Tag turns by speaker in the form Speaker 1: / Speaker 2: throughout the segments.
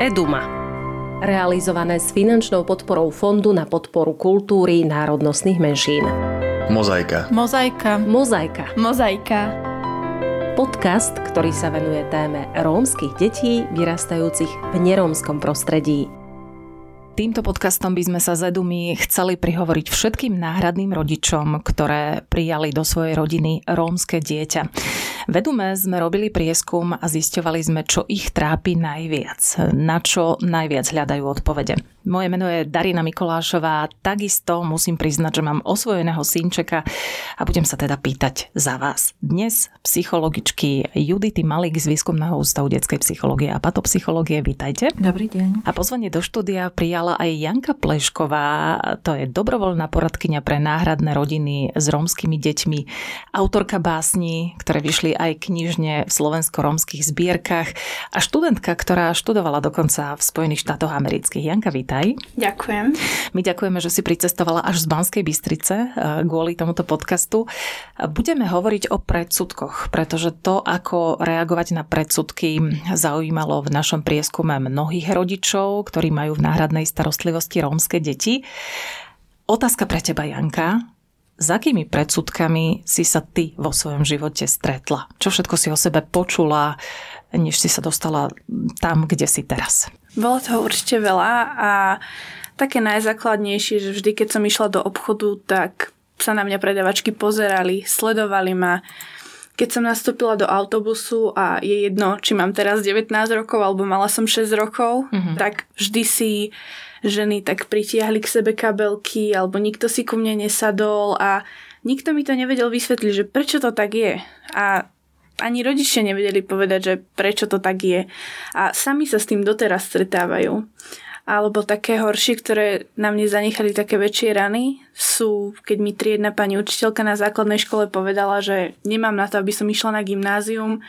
Speaker 1: Eduma. Realizované s finančnou podporou Fondu na podporu kultúry národnostných menšín.
Speaker 2: Mozaika.
Speaker 3: Mozaika.
Speaker 1: Mozaika.
Speaker 3: Mozaika.
Speaker 1: Podcast, ktorý sa venuje téme rómskych detí vyrastajúcich v nerómskom prostredí.
Speaker 3: Týmto podcastom by sme sa z Edumy chceli prihovoriť všetkým náhradným rodičom, ktoré prijali do svojej rodiny rómske dieťa. Vedume sme robili prieskum a zisťovali sme, čo ich trápi najviac, na čo najviac hľadajú odpovede. Moje meno je Darina Mikolášová, takisto musím priznať, že mám osvojeného synčeka a budem sa teda pýtať za vás. Dnes psychologičky Judity Malik z Výskumného ústavu detskej psychológie a patopsychológie, vítajte.
Speaker 4: Dobrý deň.
Speaker 3: A pozvanie do štúdia prijala aj Janka Plešková, to je dobrovoľná poradkyňa pre náhradné rodiny s rómskymi deťmi, autorka básni, ktoré vyšli aj knižne v slovensko-rómskych zbierkach a študentka, ktorá študovala dokonca v Spojených štátoch amerických. Janka, vítaj vítaj.
Speaker 4: Ďakujem.
Speaker 3: My ďakujeme, že si pricestovala až z Banskej Bystrice eh, kvôli tomuto podcastu. Budeme hovoriť o predsudkoch, pretože to, ako reagovať na predsudky, zaujímalo v našom prieskume mnohých rodičov, ktorí majú v náhradnej starostlivosti rómske deti. Otázka pre teba, Janka. S akými predsudkami si sa ty vo svojom živote stretla? Čo všetko si o sebe počula, než si sa dostala tam, kde si teraz?
Speaker 4: Bolo toho určite veľa a také najzákladnejšie, že vždy, keď som išla do obchodu, tak sa na mňa predavačky pozerali, sledovali ma. Keď som nastúpila do autobusu a je jedno, či mám teraz 19 rokov alebo mala som 6 rokov, mm-hmm. tak vždy si ženy tak pritiahli k sebe kabelky alebo nikto si ku mne nesadol a nikto mi to nevedel vysvetliť, že prečo to tak je. A ani rodičia nevedeli povedať, že prečo to tak je. A sami sa s tým doteraz stretávajú. Alebo také horšie, ktoré na mne zanechali také väčšie rany, sú, keď mi triedna pani učiteľka na základnej škole povedala, že nemám na to, aby som išla na gymnázium,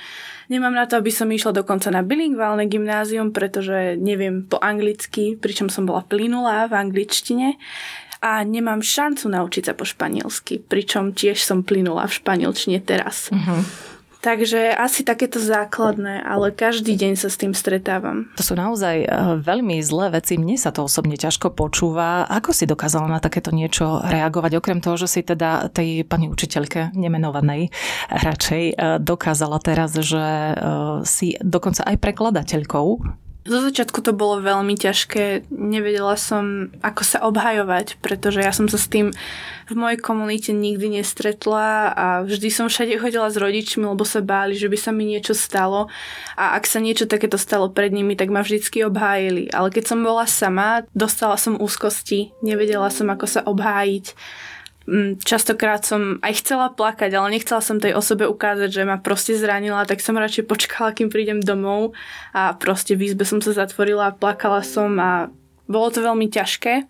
Speaker 4: nemám na to, aby som išla dokonca na bilingválne gymnázium, pretože neviem po anglicky, pričom som bola plynulá v angličtine a nemám šancu naučiť sa po španielsky, pričom tiež som plynula v španielčine teraz. Uh-huh. Takže asi takéto základné, ale každý deň sa s tým stretávam.
Speaker 3: To sú naozaj eh, veľmi zlé veci. Mne sa to osobne ťažko počúva. Ako si dokázala na takéto niečo reagovať? Okrem toho, že si teda tej pani učiteľke nemenovanej radšej eh, dokázala teraz, že eh, si dokonca aj prekladateľkou
Speaker 4: zo začiatku to bolo veľmi ťažké, nevedela som, ako sa obhajovať, pretože ja som sa s tým v mojej komunite nikdy nestretla a vždy som všade chodila s rodičmi, lebo sa báli, že by sa mi niečo stalo. A ak sa niečo takéto stalo pred nimi, tak ma vždycky obhájili. Ale keď som bola sama, dostala som úzkosti, nevedela som, ako sa obhájiť častokrát som aj chcela plakať, ale nechcela som tej osobe ukázať, že ma proste zranila, tak som radšej počkala, kým prídem domov a proste v izbe som sa zatvorila a plakala som a bolo to veľmi ťažké.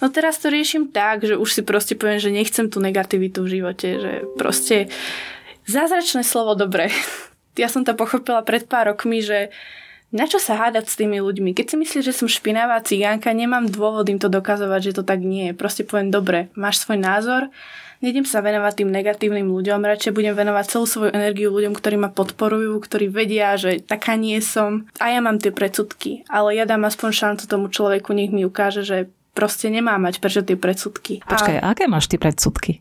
Speaker 4: No teraz to riešim tak, že už si proste poviem, že nechcem tú negativitu v živote, že proste zázračné slovo dobre. Ja som to pochopila pred pár rokmi, že na čo sa hádať s tými ľuďmi? Keď si myslíš, že som špinavá cigánka, nemám dôvod im to dokazovať, že to tak nie je. Proste poviem, dobre, máš svoj názor, nejdem sa venovať tým negatívnym ľuďom, radšej budem venovať celú svoju energiu ľuďom, ktorí ma podporujú, ktorí vedia, že taká nie som. A ja mám tie predsudky, ale ja dám aspoň šancu tomu človeku, nech mi ukáže, že proste nemá mať prečo tie predsudky.
Speaker 3: Počkaj, a... aké máš tie predsudky?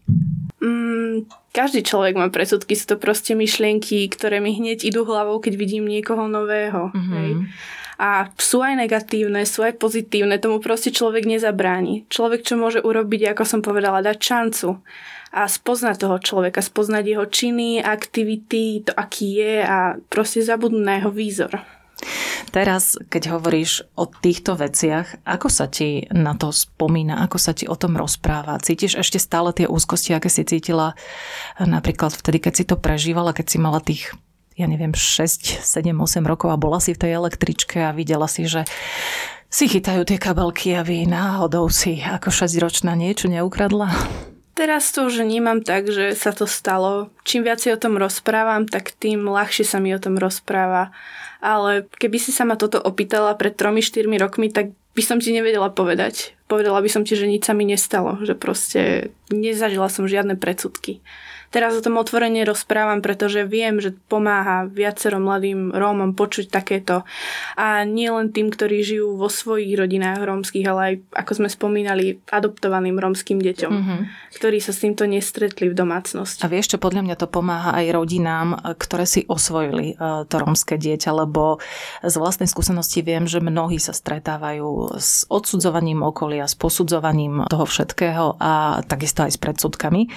Speaker 4: Mm, každý človek má predsudky, sú to proste myšlienky, ktoré mi hneď idú hlavou, keď vidím niekoho nového. Mm-hmm. Hej. A sú aj negatívne, sú aj pozitívne, tomu proste človek nezabráni. Človek, čo môže urobiť, ako som povedala, dať šancu a spoznať toho človeka, spoznať jeho činy, aktivity, to aký je a proste zabudnúť na jeho výzor.
Speaker 3: Teraz, keď hovoríš o týchto veciach, ako sa ti na to spomína, ako sa ti o tom rozpráva? Cítiš ešte stále tie úzkosti, aké si cítila napríklad vtedy, keď si to prežívala, keď si mala tých ja neviem, 6, 7, 8 rokov a bola si v tej električke a videla si, že si chytajú tie kabelky a vy náhodou si ako 6-ročná niečo neukradla?
Speaker 4: Teraz to už vnímam tak, že sa to stalo. Čím viac o tom rozprávam, tak tým ľahšie sa mi o tom rozpráva ale keby si sa ma toto opýtala pred 3-4 rokmi, tak by som ti nevedela povedať. Povedala by som ti, že nič sa mi nestalo, že proste nezažila som žiadne predsudky. Teraz o tom otvorene rozprávam, pretože viem, že pomáha viacero mladým Rómom počuť takéto. A nie len tým, ktorí žijú vo svojich rodinách rómskych, ale aj, ako sme spomínali, adoptovaným rómskym deťom, mm-hmm. ktorí sa s týmto nestretli v domácnosti.
Speaker 3: A vieš čo, podľa mňa to pomáha aj rodinám, ktoré si osvojili e, to rómske dieťa, lebo z vlastnej skúsenosti viem, že mnohí sa stretávajú s odsudzovaním okolia, s posudzovaním toho všetkého a takisto aj s predsudkami.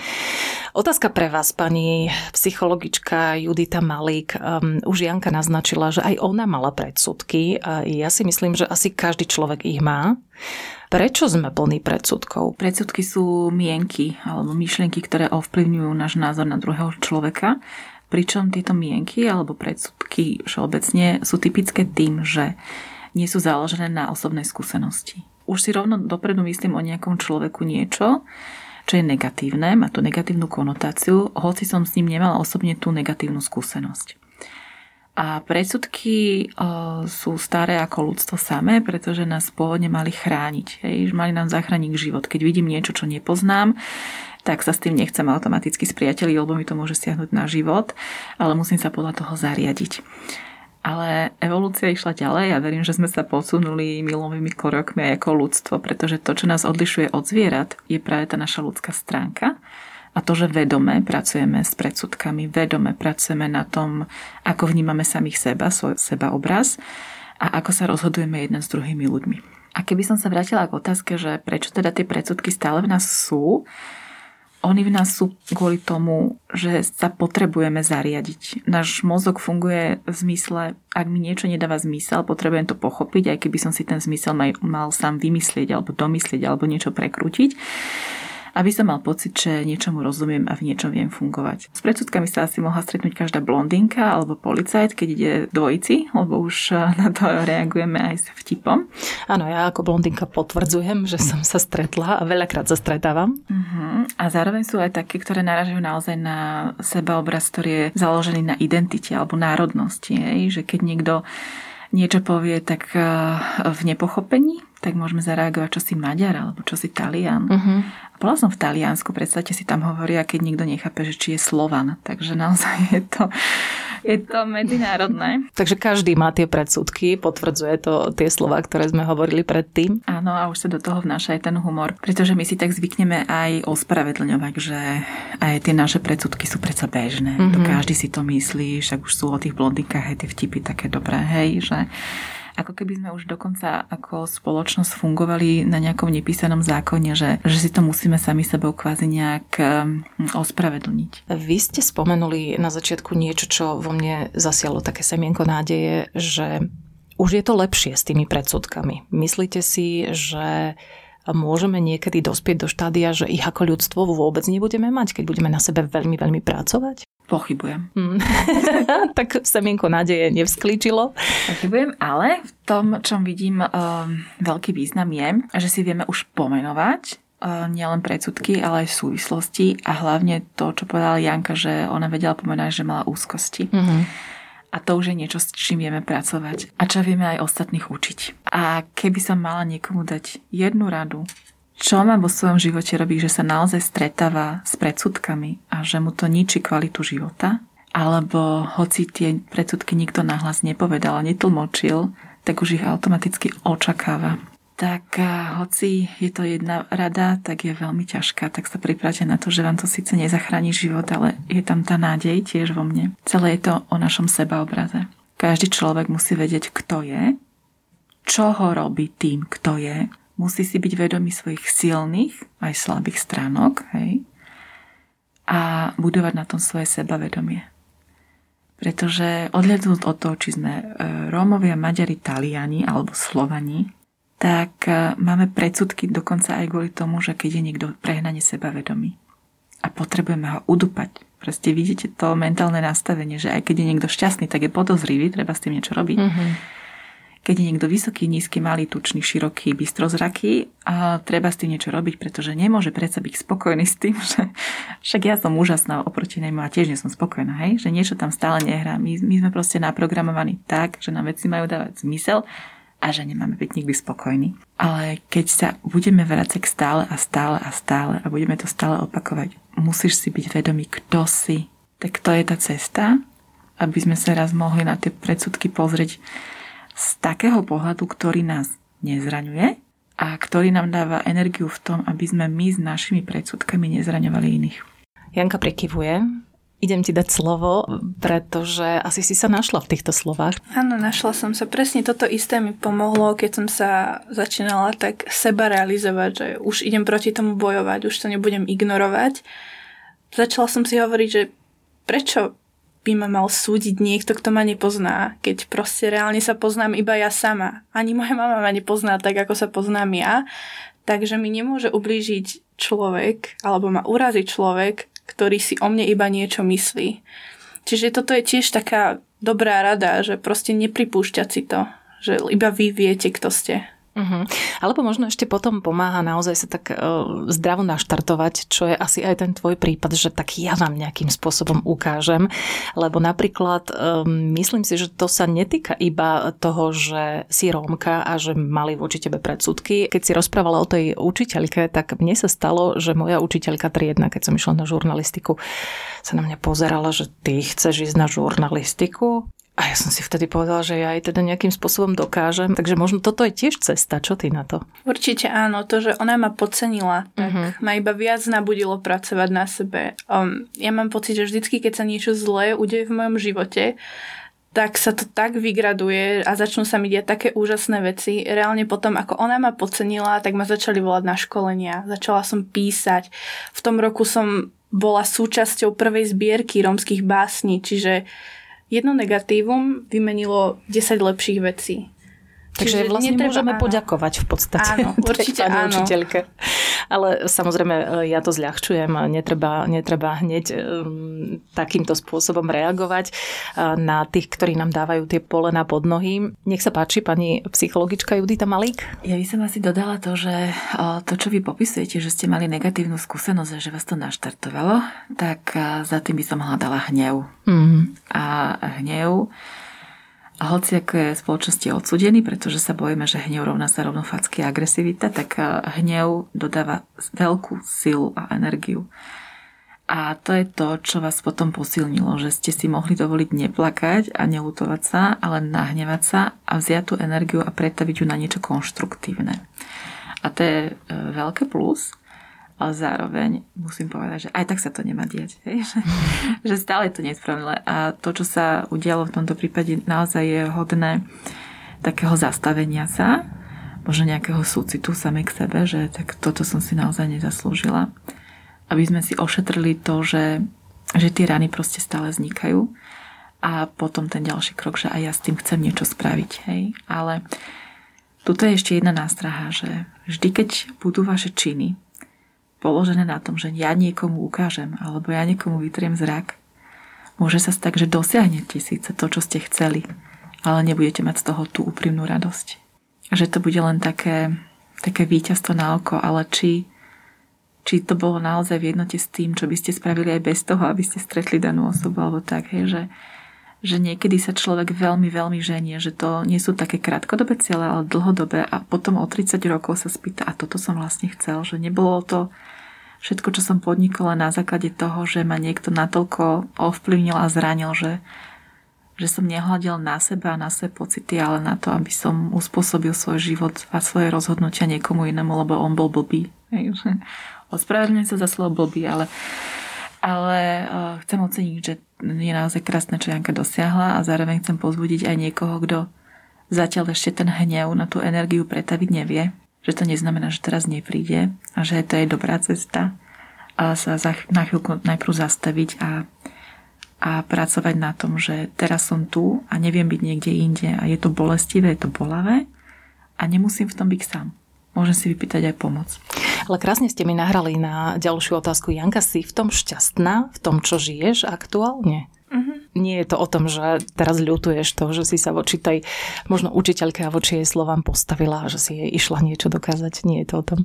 Speaker 3: Otázka pre vás, pani psychologička Judita Malík. Um, už Janka naznačila, že aj ona mala predsudky. A ja si myslím, že asi každý človek ich má. Prečo sme plní predsudkov?
Speaker 2: Predsudky sú mienky alebo myšlienky, ktoré ovplyvňujú náš názor na druhého človeka. Pričom tieto mienky alebo predsudky všeobecne sú typické tým, že nie sú založené na osobnej skúsenosti. Už si rovno dopredu myslím o nejakom človeku niečo, čo je negatívne, má tú negatívnu konotáciu, hoci som s ním nemala osobne tú negatívnu skúsenosť. A predsudky uh, sú staré ako ľudstvo samé, pretože nás pôvodne mali chrániť. Hej, mali nám zachrániť život. Keď vidím niečo, čo nepoznám, tak sa s tým nechcem automaticky spriateliť, lebo mi to môže stiahnuť na život, ale musím sa podľa toho zariadiť. Ale evolúcia išla ďalej a verím, že sme sa posunuli milovými krokmi aj ako ľudstvo, pretože to, čo nás odlišuje od zvierat, je práve tá naša ľudská stránka. A to, že vedome pracujeme s predsudkami, vedome pracujeme na tom, ako vnímame samých seba, svoj seba obraz a ako sa rozhodujeme jeden s druhými ľuďmi. A keby som sa vrátila k otázke, že prečo teda tie predsudky stále v nás sú, oni v nás sú kvôli tomu, že sa potrebujeme zariadiť. Náš mozog funguje v zmysle, ak mi niečo nedáva zmysel, potrebujem to pochopiť, aj keby som si ten zmysel mal, sám vymyslieť alebo domyslieť alebo niečo prekrútiť aby som mal pocit, že niečomu rozumiem a v niečom viem fungovať. S predsudkami sa asi mohla stretnúť každá blondinka alebo policajt, keď ide dvojici, lebo už eh, na to reagujeme aj s vtipom.
Speaker 3: Áno, ja ako blondinka potvrdzujem, že som sa stretla a veľakrát sa stretávam.
Speaker 2: Uh-huh. A zároveň sú aj také, ktoré naražujú naozaj na sebaobraz, ktorý je založený na identite alebo národnosti. Hej? Že keď niekto niečo povie tak eh, v nepochopení, tak môžeme zareagovať, čo si Maďar alebo čo si Talian. Uh-huh. Bola som v Taliansku, predstavte si, tam hovoria, keď nikto nechápe, že či je Slovan. Takže naozaj je to, je to medzinárodné.
Speaker 3: Takže každý má tie predsudky, potvrdzuje to tie slova, ktoré sme hovorili predtým.
Speaker 2: Áno, a už sa do toho vnáša aj ten humor. Pretože my si tak zvykneme aj ospravedlňovať, že aj tie naše predsudky sú predsa bežné. Mm-hmm. To každý si to myslí, však už sú o tých blondinkách aj tie vtipy také dobré, hej, že ako keby sme už dokonca ako spoločnosť fungovali na nejakom nepísanom zákone, že, že si to musíme sami sebou kvázi nejak um, ospravedlniť.
Speaker 3: Vy ste spomenuli na začiatku niečo, čo vo mne zasialo také semienko nádeje, že už je to lepšie s tými predsudkami. Myslíte si, že môžeme niekedy dospieť do štádia, že ich ako ľudstvo vôbec nebudeme mať, keď budeme na sebe veľmi, veľmi pracovať?
Speaker 2: Pochybujem.
Speaker 3: Hmm. tak semienko nádeje nevsklíčilo.
Speaker 2: Pochybujem, ale v tom, čom vidím um, veľký význam je, že si vieme už pomenovať uh, nielen predsudky, ale aj súvislosti a hlavne to, čo povedala Janka, že ona vedela pomenať, že mala úzkosti. Mm-hmm. A to už je niečo, s čím vieme pracovať a čo vieme aj ostatných učiť. A keby som mala niekomu dať jednu radu, čo má vo svojom živote robí, že sa naozaj stretáva s predsudkami a že mu to ničí kvalitu života, alebo hoci tie predsudky nikto nahlas nepovedal a netlmočil, tak už ich automaticky očakáva. Tak hoci je to jedna rada, tak je veľmi ťažká, tak sa pripravte na to, že vám to síce nezachráni život, ale je tam tá nádej tiež vo mne. Celé je to o našom sebaobraze. Každý človek musí vedieť, kto je, čo ho robí tým, kto je musí si byť vedomý svojich silných aj slabých stránok hej? a budovať na tom svoje sebavedomie. Pretože odhľadnúť od toho, či sme e, Rómovia, Maďari, Taliani alebo Slovani, tak e, máme predsudky dokonca aj kvôli tomu, že keď je niekto prehnane sebavedomý a potrebujeme ho udupať. Proste vidíte to mentálne nastavenie, že aj keď je niekto šťastný, tak je podozrivý, treba s tým niečo robiť. Mm-hmm keď je niekto vysoký, nízky, malý, tučný, široký, bystrozraký a treba s tým niečo robiť, pretože nemôže predsa byť spokojný s tým, že však ja som úžasná oproti nemu a tiež nie som spokojná, hej? že niečo tam stále nehrá. My, my sme proste naprogramovaní tak, že nám veci majú dávať zmysel, a že nemáme byť nikdy spokojní. Ale keď sa budeme vrácať stále a stále a stále a budeme to stále opakovať, musíš si byť vedomý, kto si. Tak to je tá cesta, aby sme sa raz mohli na tie predsudky pozrieť z takého pohľadu, ktorý nás nezraňuje a ktorý nám dáva energiu v tom, aby sme my s našimi predsudkami nezraňovali iných.
Speaker 3: Janka prikyvuje. Idem ti dať slovo, pretože asi si sa našla v týchto slovách.
Speaker 4: Áno, našla som sa. Presne toto isté mi pomohlo, keď som sa začínala tak seba realizovať, že už idem proti tomu bojovať, už to nebudem ignorovať. Začala som si hovoriť, že prečo by ma mal súdiť niekto, kto ma nepozná, keď proste reálne sa poznám iba ja sama. Ani moja mama ma nepozná tak, ako sa poznám ja. Takže mi nemôže ublížiť človek, alebo ma uraziť človek, ktorý si o mne iba niečo myslí. Čiže toto je tiež taká dobrá rada, že proste nepripúšťať si to, že iba vy viete, kto ste.
Speaker 3: Uh-huh. Alebo možno ešte potom pomáha naozaj sa tak uh, zdravo naštartovať, čo je asi aj ten tvoj prípad, že tak ja vám nejakým spôsobom ukážem. Lebo napríklad um, myslím si, že to sa netýka iba toho, že si Rómka a že mali voči tebe predsudky. Keď si rozprávala o tej učiteľke, tak mne sa stalo, že moja učiteľka triedna, keď som išla na žurnalistiku, sa na mňa pozerala, že ty chceš ísť na žurnalistiku a ja som si vtedy povedala, že ja aj teda nejakým spôsobom dokážem. Takže možno toto je tiež cesta. Čo ty na to?
Speaker 4: Určite áno. To, že ona ma podcenila, tak uh-huh. ma iba viac nabudilo pracovať na sebe. Um, ja mám pocit, že vždycky, keď sa niečo zlé udeje v mojom živote, tak sa to tak vygraduje a začnú sa mi diať také úžasné veci. Reálne potom, ako ona ma podcenila, tak ma začali volať na školenia. Začala som písať. V tom roku som bola súčasťou prvej zbierky rómskych básní, čiže jedno negatívum vymenilo 10 lepších vecí.
Speaker 3: Takže Čiže vlastne netreba, môžeme áno. poďakovať v podstate
Speaker 4: áno, určite tej áno. učiteľke.
Speaker 3: Ale samozrejme, e, ja to zľahčujem, netreba, netreba hneď um, takýmto spôsobom reagovať uh, na tých, ktorí nám dávajú tie polena pod nohy. Nech sa páči, pani psychologička Judita Malík.
Speaker 2: Ja by som asi dodala to, že uh, to, čo vy popisujete, že ste mali negatívnu skúsenosť a že vás to naštartovalo, tak uh, za tým by som hľadala hnev. Mm. A hnev a hoci ako je spoločnosti odsudený, pretože sa bojíme, že hnev rovná sa rovno facky agresivita, tak eh, hnev dodáva veľkú silu a energiu. A to je to, čo vás potom posilnilo, že ste si mohli dovoliť neplakať a nelutovať sa, ale nahnevať sa a vziať tú energiu a pretaviť ju na niečo konštruktívne. A to je eh, veľké plus, ale zároveň musím povedať, že aj tak sa to nemá diať. Hej? Že, stále je to nespravedlivé. A to, čo sa udialo v tomto prípade, naozaj je hodné takého zastavenia sa, možno nejakého súcitu samej k sebe, že tak toto som si naozaj nezaslúžila. Aby sme si ošetrili to, že, že tie rany proste stále vznikajú a potom ten ďalší krok, že aj ja s tým chcem niečo spraviť. Hej? Ale tuto je ešte jedna nástraha, že vždy, keď budú vaše činy položené na tom, že ja niekomu ukážem alebo ja niekomu vytriem zrak, môže sa stať, že dosiahnete síce to, čo ste chceli, ale nebudete mať z toho tú úprimnú radosť. Že to bude len také, také víťazstvo na oko, ale či, či to bolo naozaj v jednote s tým, čo by ste spravili aj bez toho, aby ste stretli danú osobu, alebo tak, hej, že, že niekedy sa človek veľmi, veľmi ženie, že to nie sú také krátkodobé ciele, ale dlhodobé a potom o 30 rokov sa spýta, a toto som vlastne chcel, že nebolo to všetko, čo som podnikla na základe toho, že ma niekto natoľko ovplyvnil a zranil, že, že som nehľadil na seba a na svoje pocity, ale na to, aby som uspôsobil svoj život a svoje rozhodnutia niekomu inému, lebo on bol blbý. Ospravedlňujem sa za slovo blbý, ale, ale uh, chcem oceniť, že je naozaj krásne, čo Janka dosiahla a zároveň chcem pozbudiť aj niekoho, kto zatiaľ ešte ten hnev na tú energiu pretaviť nevie že to neznamená, že teraz nepríde a že to je dobrá cesta a sa za, na chvíľku najprv zastaviť a, a pracovať na tom, že teraz som tu a neviem byť niekde inde a je to bolestivé, je to bolavé a nemusím v tom byť sám. Môžem si vypýtať aj pomoc.
Speaker 3: Ale krásne ste mi nahrali na ďalšiu otázku. Janka, si v tom šťastná, v tom, čo žiješ aktuálne? Nie je to o tom, že teraz ľutuješ to, že si sa voči tej možno učiteľke a voči jej slovám postavila a že si jej išla niečo dokázať. Nie je to o tom.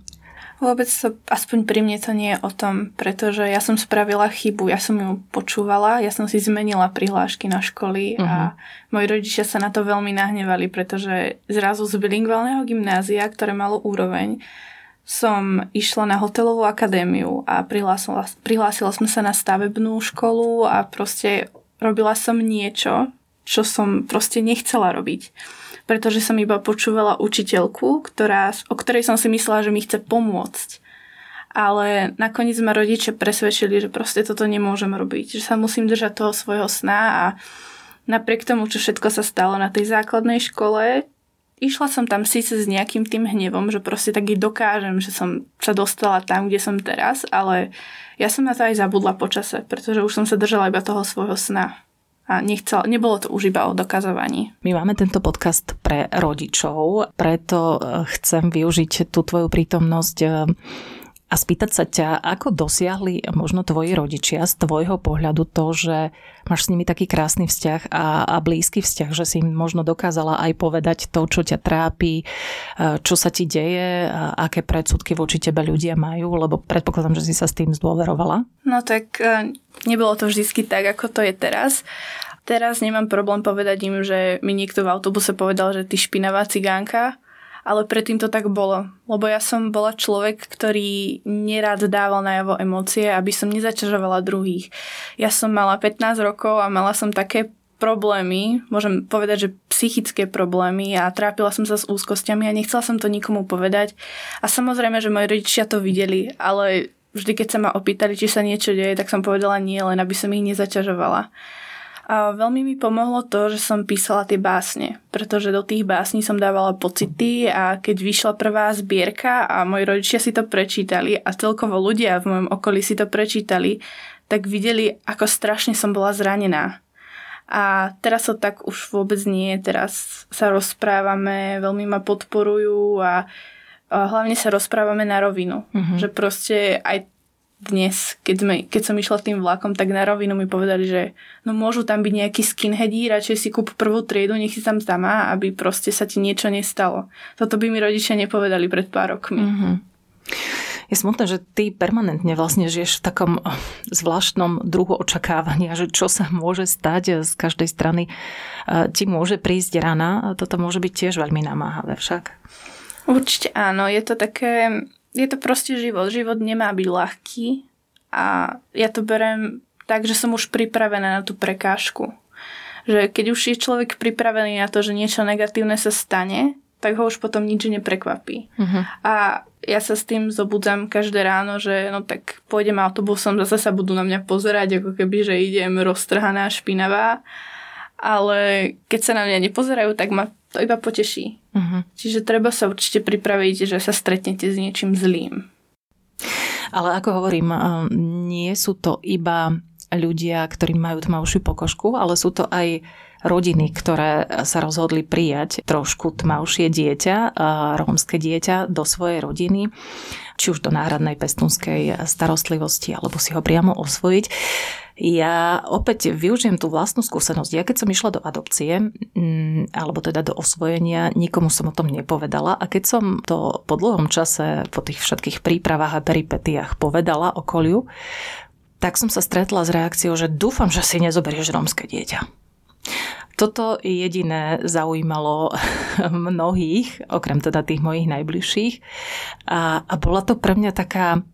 Speaker 4: Vôbec to, aspoň pri mne to nie je o tom, pretože ja som spravila chybu, ja som ju počúvala, ja som si zmenila prihlášky na školy uh-huh. a mhm. moji rodičia sa na to veľmi nahnevali, pretože zrazu z bilingválneho gymnázia, ktoré malo úroveň, som išla na hotelovú akadémiu a prihlásila, prihlásila som sa na stavebnú školu a proste robila som niečo, čo som proste nechcela robiť pretože som iba počúvala učiteľku, ktorá, o ktorej som si myslela, že mi chce pomôcť. Ale nakoniec ma rodičia presvedčili, že proste toto nemôžem robiť, že sa musím držať toho svojho sna a napriek tomu, čo všetko sa stalo na tej základnej škole, išla som tam síce s nejakým tým hnevom, že proste tak i dokážem, že som sa dostala tam, kde som teraz, ale ja som na to aj zabudla počase, pretože už som sa držala iba toho svojho sna a nechcel, nebolo to už iba o dokazovaní.
Speaker 3: My máme tento podcast pre rodičov, preto eh, chcem využiť tú tvoju prítomnosť eh, a spýtať sa ťa, ako dosiahli možno tvoji rodičia z tvojho pohľadu to, že máš s nimi taký krásny vzťah a, a blízky vzťah, že si im možno dokázala aj povedať to, čo ťa trápi, e, čo sa ti deje, a aké predsudky voči tebe ľudia majú, lebo predpokladám, že si sa s tým zdôverovala.
Speaker 4: No tak e, nebolo to vždy tak, ako to je teraz. Teraz nemám problém povedať im, že mi niekto v autobuse povedal, že ty špinavá cigánka ale predtým to tak bolo. Lebo ja som bola človek, ktorý nerád dával najavo emócie, aby som nezaťažovala druhých. Ja som mala 15 rokov a mala som také problémy, môžem povedať, že psychické problémy a trápila som sa s úzkosťami a nechcela som to nikomu povedať. A samozrejme, že moji rodičia to videli, ale vždy, keď sa ma opýtali, či sa niečo deje, tak som povedala nie, len aby som ich nezaťažovala. A veľmi mi pomohlo to, že som písala tie básne, pretože do tých básní som dávala pocity a keď vyšla prvá zbierka a moji rodičia si to prečítali a celkovo ľudia v mojom okolí si to prečítali, tak videli, ako strašne som bola zranená. A teraz to tak už vôbec nie. Teraz sa rozprávame, veľmi ma podporujú a, hlavne sa rozprávame na rovinu. Mm-hmm. Že proste aj dnes, keď, sme, keď som išla tým vlakom, tak na rovinu mi povedali, že no môžu tam byť nejakí skinheadí, radšej si kúp prvú triedu, nech si tam zamá, aby proste sa ti niečo nestalo. Toto by mi rodičia nepovedali pred pár rokmi. Mm-hmm.
Speaker 3: Je smutné, že ty permanentne vlastne žiješ v takom eh, zvláštnom druhu očakávania, že čo sa môže stať eh, z každej strany. Eh, ti môže prísť rana, toto môže byť tiež veľmi namáhavé však.
Speaker 4: Určite áno, je to také je to proste život. Život nemá byť ľahký a ja to berem tak, že som už pripravená na tú prekážku. Že keď už je človek pripravený na to, že niečo negatívne sa stane, tak ho už potom nič neprekvapí. Uh-huh. A ja sa s tým zobudzam každé ráno, že no tak pôjdem autobusom, zase sa budú na mňa pozerať, ako keby, že idem roztrhaná, špinavá. Ale keď sa na mňa nepozerajú, tak ma to iba poteší. Uh-huh. Čiže treba sa určite pripraviť, že sa stretnete s niečím zlým.
Speaker 3: Ale ako hovorím, nie sú to iba ľudia, ktorí majú tmavšiu pokožku, ale sú to aj rodiny, ktoré sa rozhodli prijať trošku tmavšie dieťa, rómske dieťa do svojej rodiny, či už do náhradnej pestúnskej starostlivosti, alebo si ho priamo osvojiť. Ja opäť využijem tú vlastnú skúsenosť. Ja keď som išla do adopcie, mm, alebo teda do osvojenia, nikomu som o tom nepovedala a keď som to po dlhom čase, po tých všetkých prípravách a peripetiách povedala okoliu, tak som sa stretla s reakciou, že dúfam, že si nezoberieš rómske dieťa. Toto jediné zaujímalo mnohých, okrem teda tých mojich najbližších. A, a bola to pre mňa taká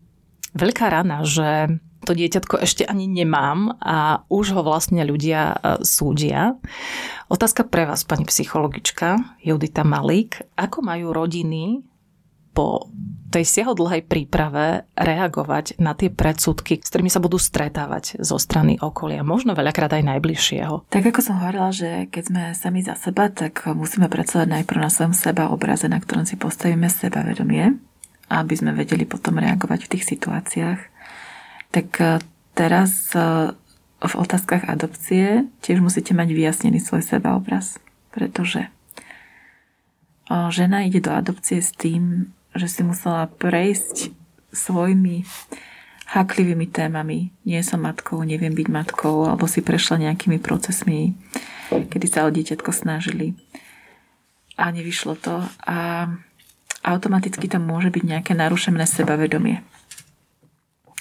Speaker 3: veľká rana, že to dieťatko ešte ani nemám a už ho vlastne ľudia e, súdia. Otázka pre vás, pani psychologička Judita Malík. Ako majú rodiny po tej siahodlhej príprave reagovať na tie predsudky, s ktorými sa budú stretávať zo strany okolia, možno veľakrát aj najbližšieho.
Speaker 2: Tak ako som hovorila, že keď sme sami za seba, tak musíme pracovať najprv na svojom seba obraze, na ktorom si postavíme sebavedomie, aby sme vedeli potom reagovať v tých situáciách tak e, teraz e, v otázkach adopcie tiež musíte mať vyjasnený svoj sebaobraz, pretože e, žena ide do adopcie s tým, že si musela prejsť svojimi háklivými témami. Nie som matkou, neviem byť matkou, alebo si prešla nejakými procesmi, kedy sa o dieťatko snažili a nevyšlo to. A automaticky tam môže byť nejaké narušené sebavedomie.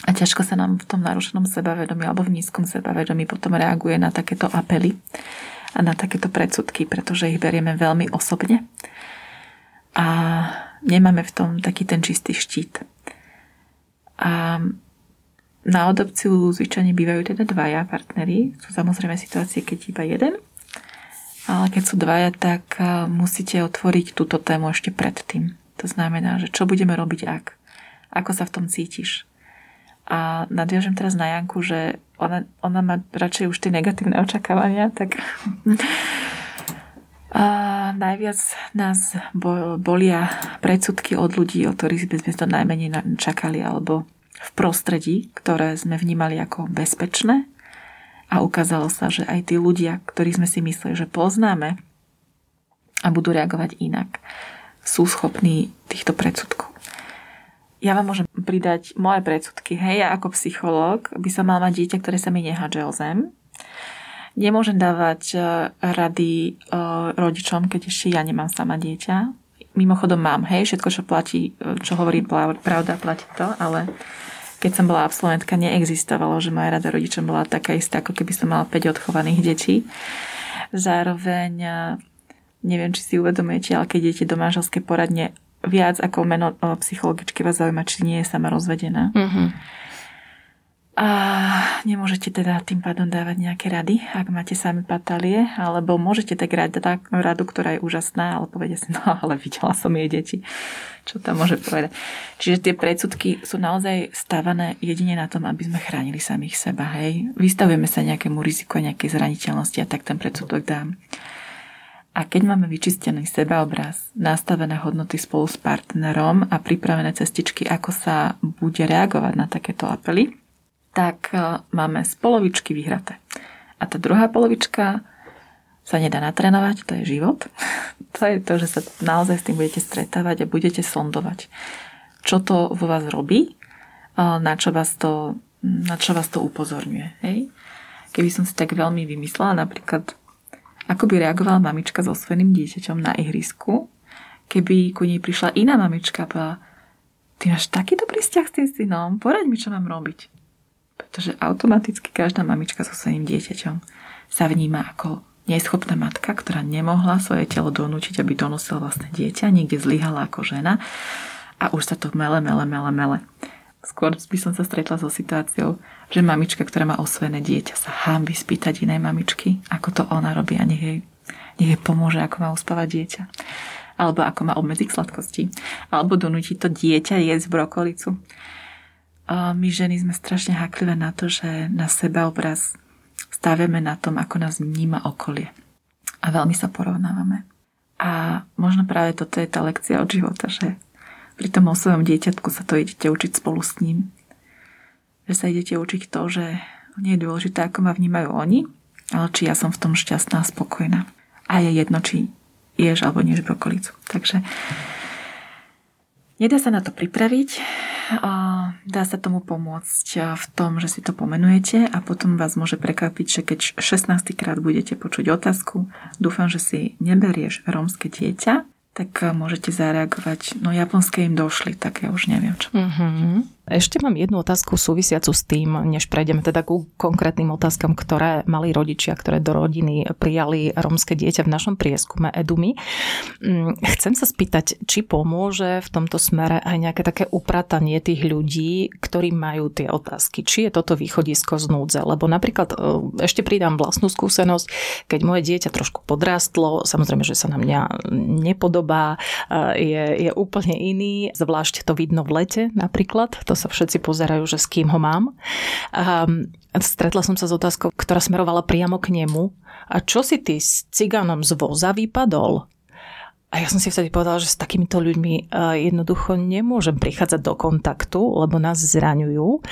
Speaker 2: A ťažko sa nám v tom narušenom sebavedomí alebo v nízkom sebavedomí potom reaguje na takéto apely a na takéto predsudky, pretože ich berieme veľmi osobne a nemáme v tom taký ten čistý štít. A na adopciu zvyčajne bývajú teda dvaja partneri. Sú samozrejme situácie, keď iba jeden. Ale keď sú dvaja, tak musíte otvoriť túto tému ešte predtým. To znamená, že čo budeme robiť ak? Ako sa v tom cítiš? A nadviažem teraz na Janku, že ona, ona má radšej už tie negatívne očakávania, tak a najviac nás bolia predsudky od ľudí, o ktorých by sme to najmenej čakali, alebo v prostredí, ktoré sme vnímali ako bezpečné. A ukázalo sa, že aj tí ľudia, ktorí sme si mysleli, že poznáme a budú reagovať inak, sú schopní týchto predsudkov ja vám môžem pridať moje predsudky. Hej, ja ako psychológ by som mal mať dieťa, ktoré sa mi nehádže o zem. Nemôžem dávať e, rady e, rodičom, keď ešte ja nemám sama dieťa. Mimochodom mám, hej, všetko, čo platí, e, čo hovorí pravda, platí to, ale keď som bola absolventka, neexistovalo, že moja rada rodičom bola taká istá, ako keby som mala 5 odchovaných detí. Zároveň neviem, či si uvedomujete, ale keď idete do manželskej poradne, viac ako meno psychologičky vás zaujíma, či nie je sama rozvedená. Mm-hmm. A nemôžete teda tým pádom dávať nejaké rady, ak máte sami patalie, alebo môžete tak rať tak radu, ktorá je úžasná, ale povede si, no ale videla som jej deti. Čo tam môže povedať? Čiže tie predsudky sú naozaj stávané jedine na tom, aby sme chránili samých seba. Hej? Vystavujeme sa nejakému riziku a nejakej zraniteľnosti a tak ten predsudok dám. A keď máme vyčistený sebaobraz, nastavené hodnoty spolu s partnerom a pripravené cestičky, ako sa bude reagovať na takéto apely, tak e, máme z polovičky vyhraté. A tá druhá polovička sa nedá natrénovať, to je život. to je to, že sa naozaj s tým budete stretávať a budete sondovať. Čo to vo vás robí, na čo vás to, na čo vás to upozorňuje. Hej? Keby som si tak veľmi vymyslela, napríklad ako by reagovala mamička so svojím dieťaťom na ihrisku, keby ku nej prišla iná mamička a povedala, ty máš taký dobrý vzťah s tým synom, poraď mi, čo mám robiť. Pretože automaticky každá mamička so svojím dieťaťom sa vníma ako neschopná matka, ktorá nemohla svoje telo donúčiť, aby donosila vlastné dieťa, niekde zlyhala ako žena a už sa to mele, mele, mele, mele. Skôr by som sa stretla so situáciou, že mamička, ktorá má osvojené dieťa, sa hámbi spýtať inej mamičky, ako to ona robí a nech jej, nech jej pomôže, ako má uspávať dieťa. Alebo ako má obmedziť sladkosti. Alebo donútiť to dieťa jesť brokolicu. My ženy sme strašne haklivé na to, že na seba obraz stavíme na tom, ako nás vníma okolie. A veľmi sa porovnávame. A možno práve toto je tá lekcia od života, že pri tom svojom dieťatku sa to idete učiť spolu s ním že sa idete učiť to, že nie je dôležité, ako ma vnímajú oni, ale či ja som v tom šťastná a spokojná. A je jedno, či ješ alebo nieš brokolicu. Takže nedá sa na to pripraviť, dá sa tomu pomôcť v tom, že si to pomenujete a potom vás môže prekvapiť, že keď 16. krát budete počuť otázku, dúfam, že si neberieš rómske dieťa, tak môžete zareagovať, no japonské im došli, tak ja už neviem čo. Mm-hmm.
Speaker 3: Ešte mám jednu otázku súvisiacu s tým, než prejdeme teda ku konkrétnym otázkam, ktoré mali rodičia, ktoré do rodiny prijali rómske dieťa v našom prieskume Edumi. Mm, chcem sa spýtať, či pomôže v tomto smere aj nejaké také upratanie tých ľudí, ktorí majú tie otázky. Či je toto východisko z núdze? Lebo napríklad e, ešte pridám vlastnú skúsenosť, keď moje dieťa trošku podrástlo, samozrejme, že sa na mňa nepodobá, e, je, je úplne iný, zvlášť to vidno v lete napríklad, to sa všetci pozerajú, že s kým ho mám. A stretla som sa s otázkou, ktorá smerovala priamo k nemu. A čo si ty s cigánom z voza vypadol? A ja som si vtedy povedala, že s takýmito ľuďmi jednoducho nemôžem prichádzať do kontaktu, lebo nás zraňujú.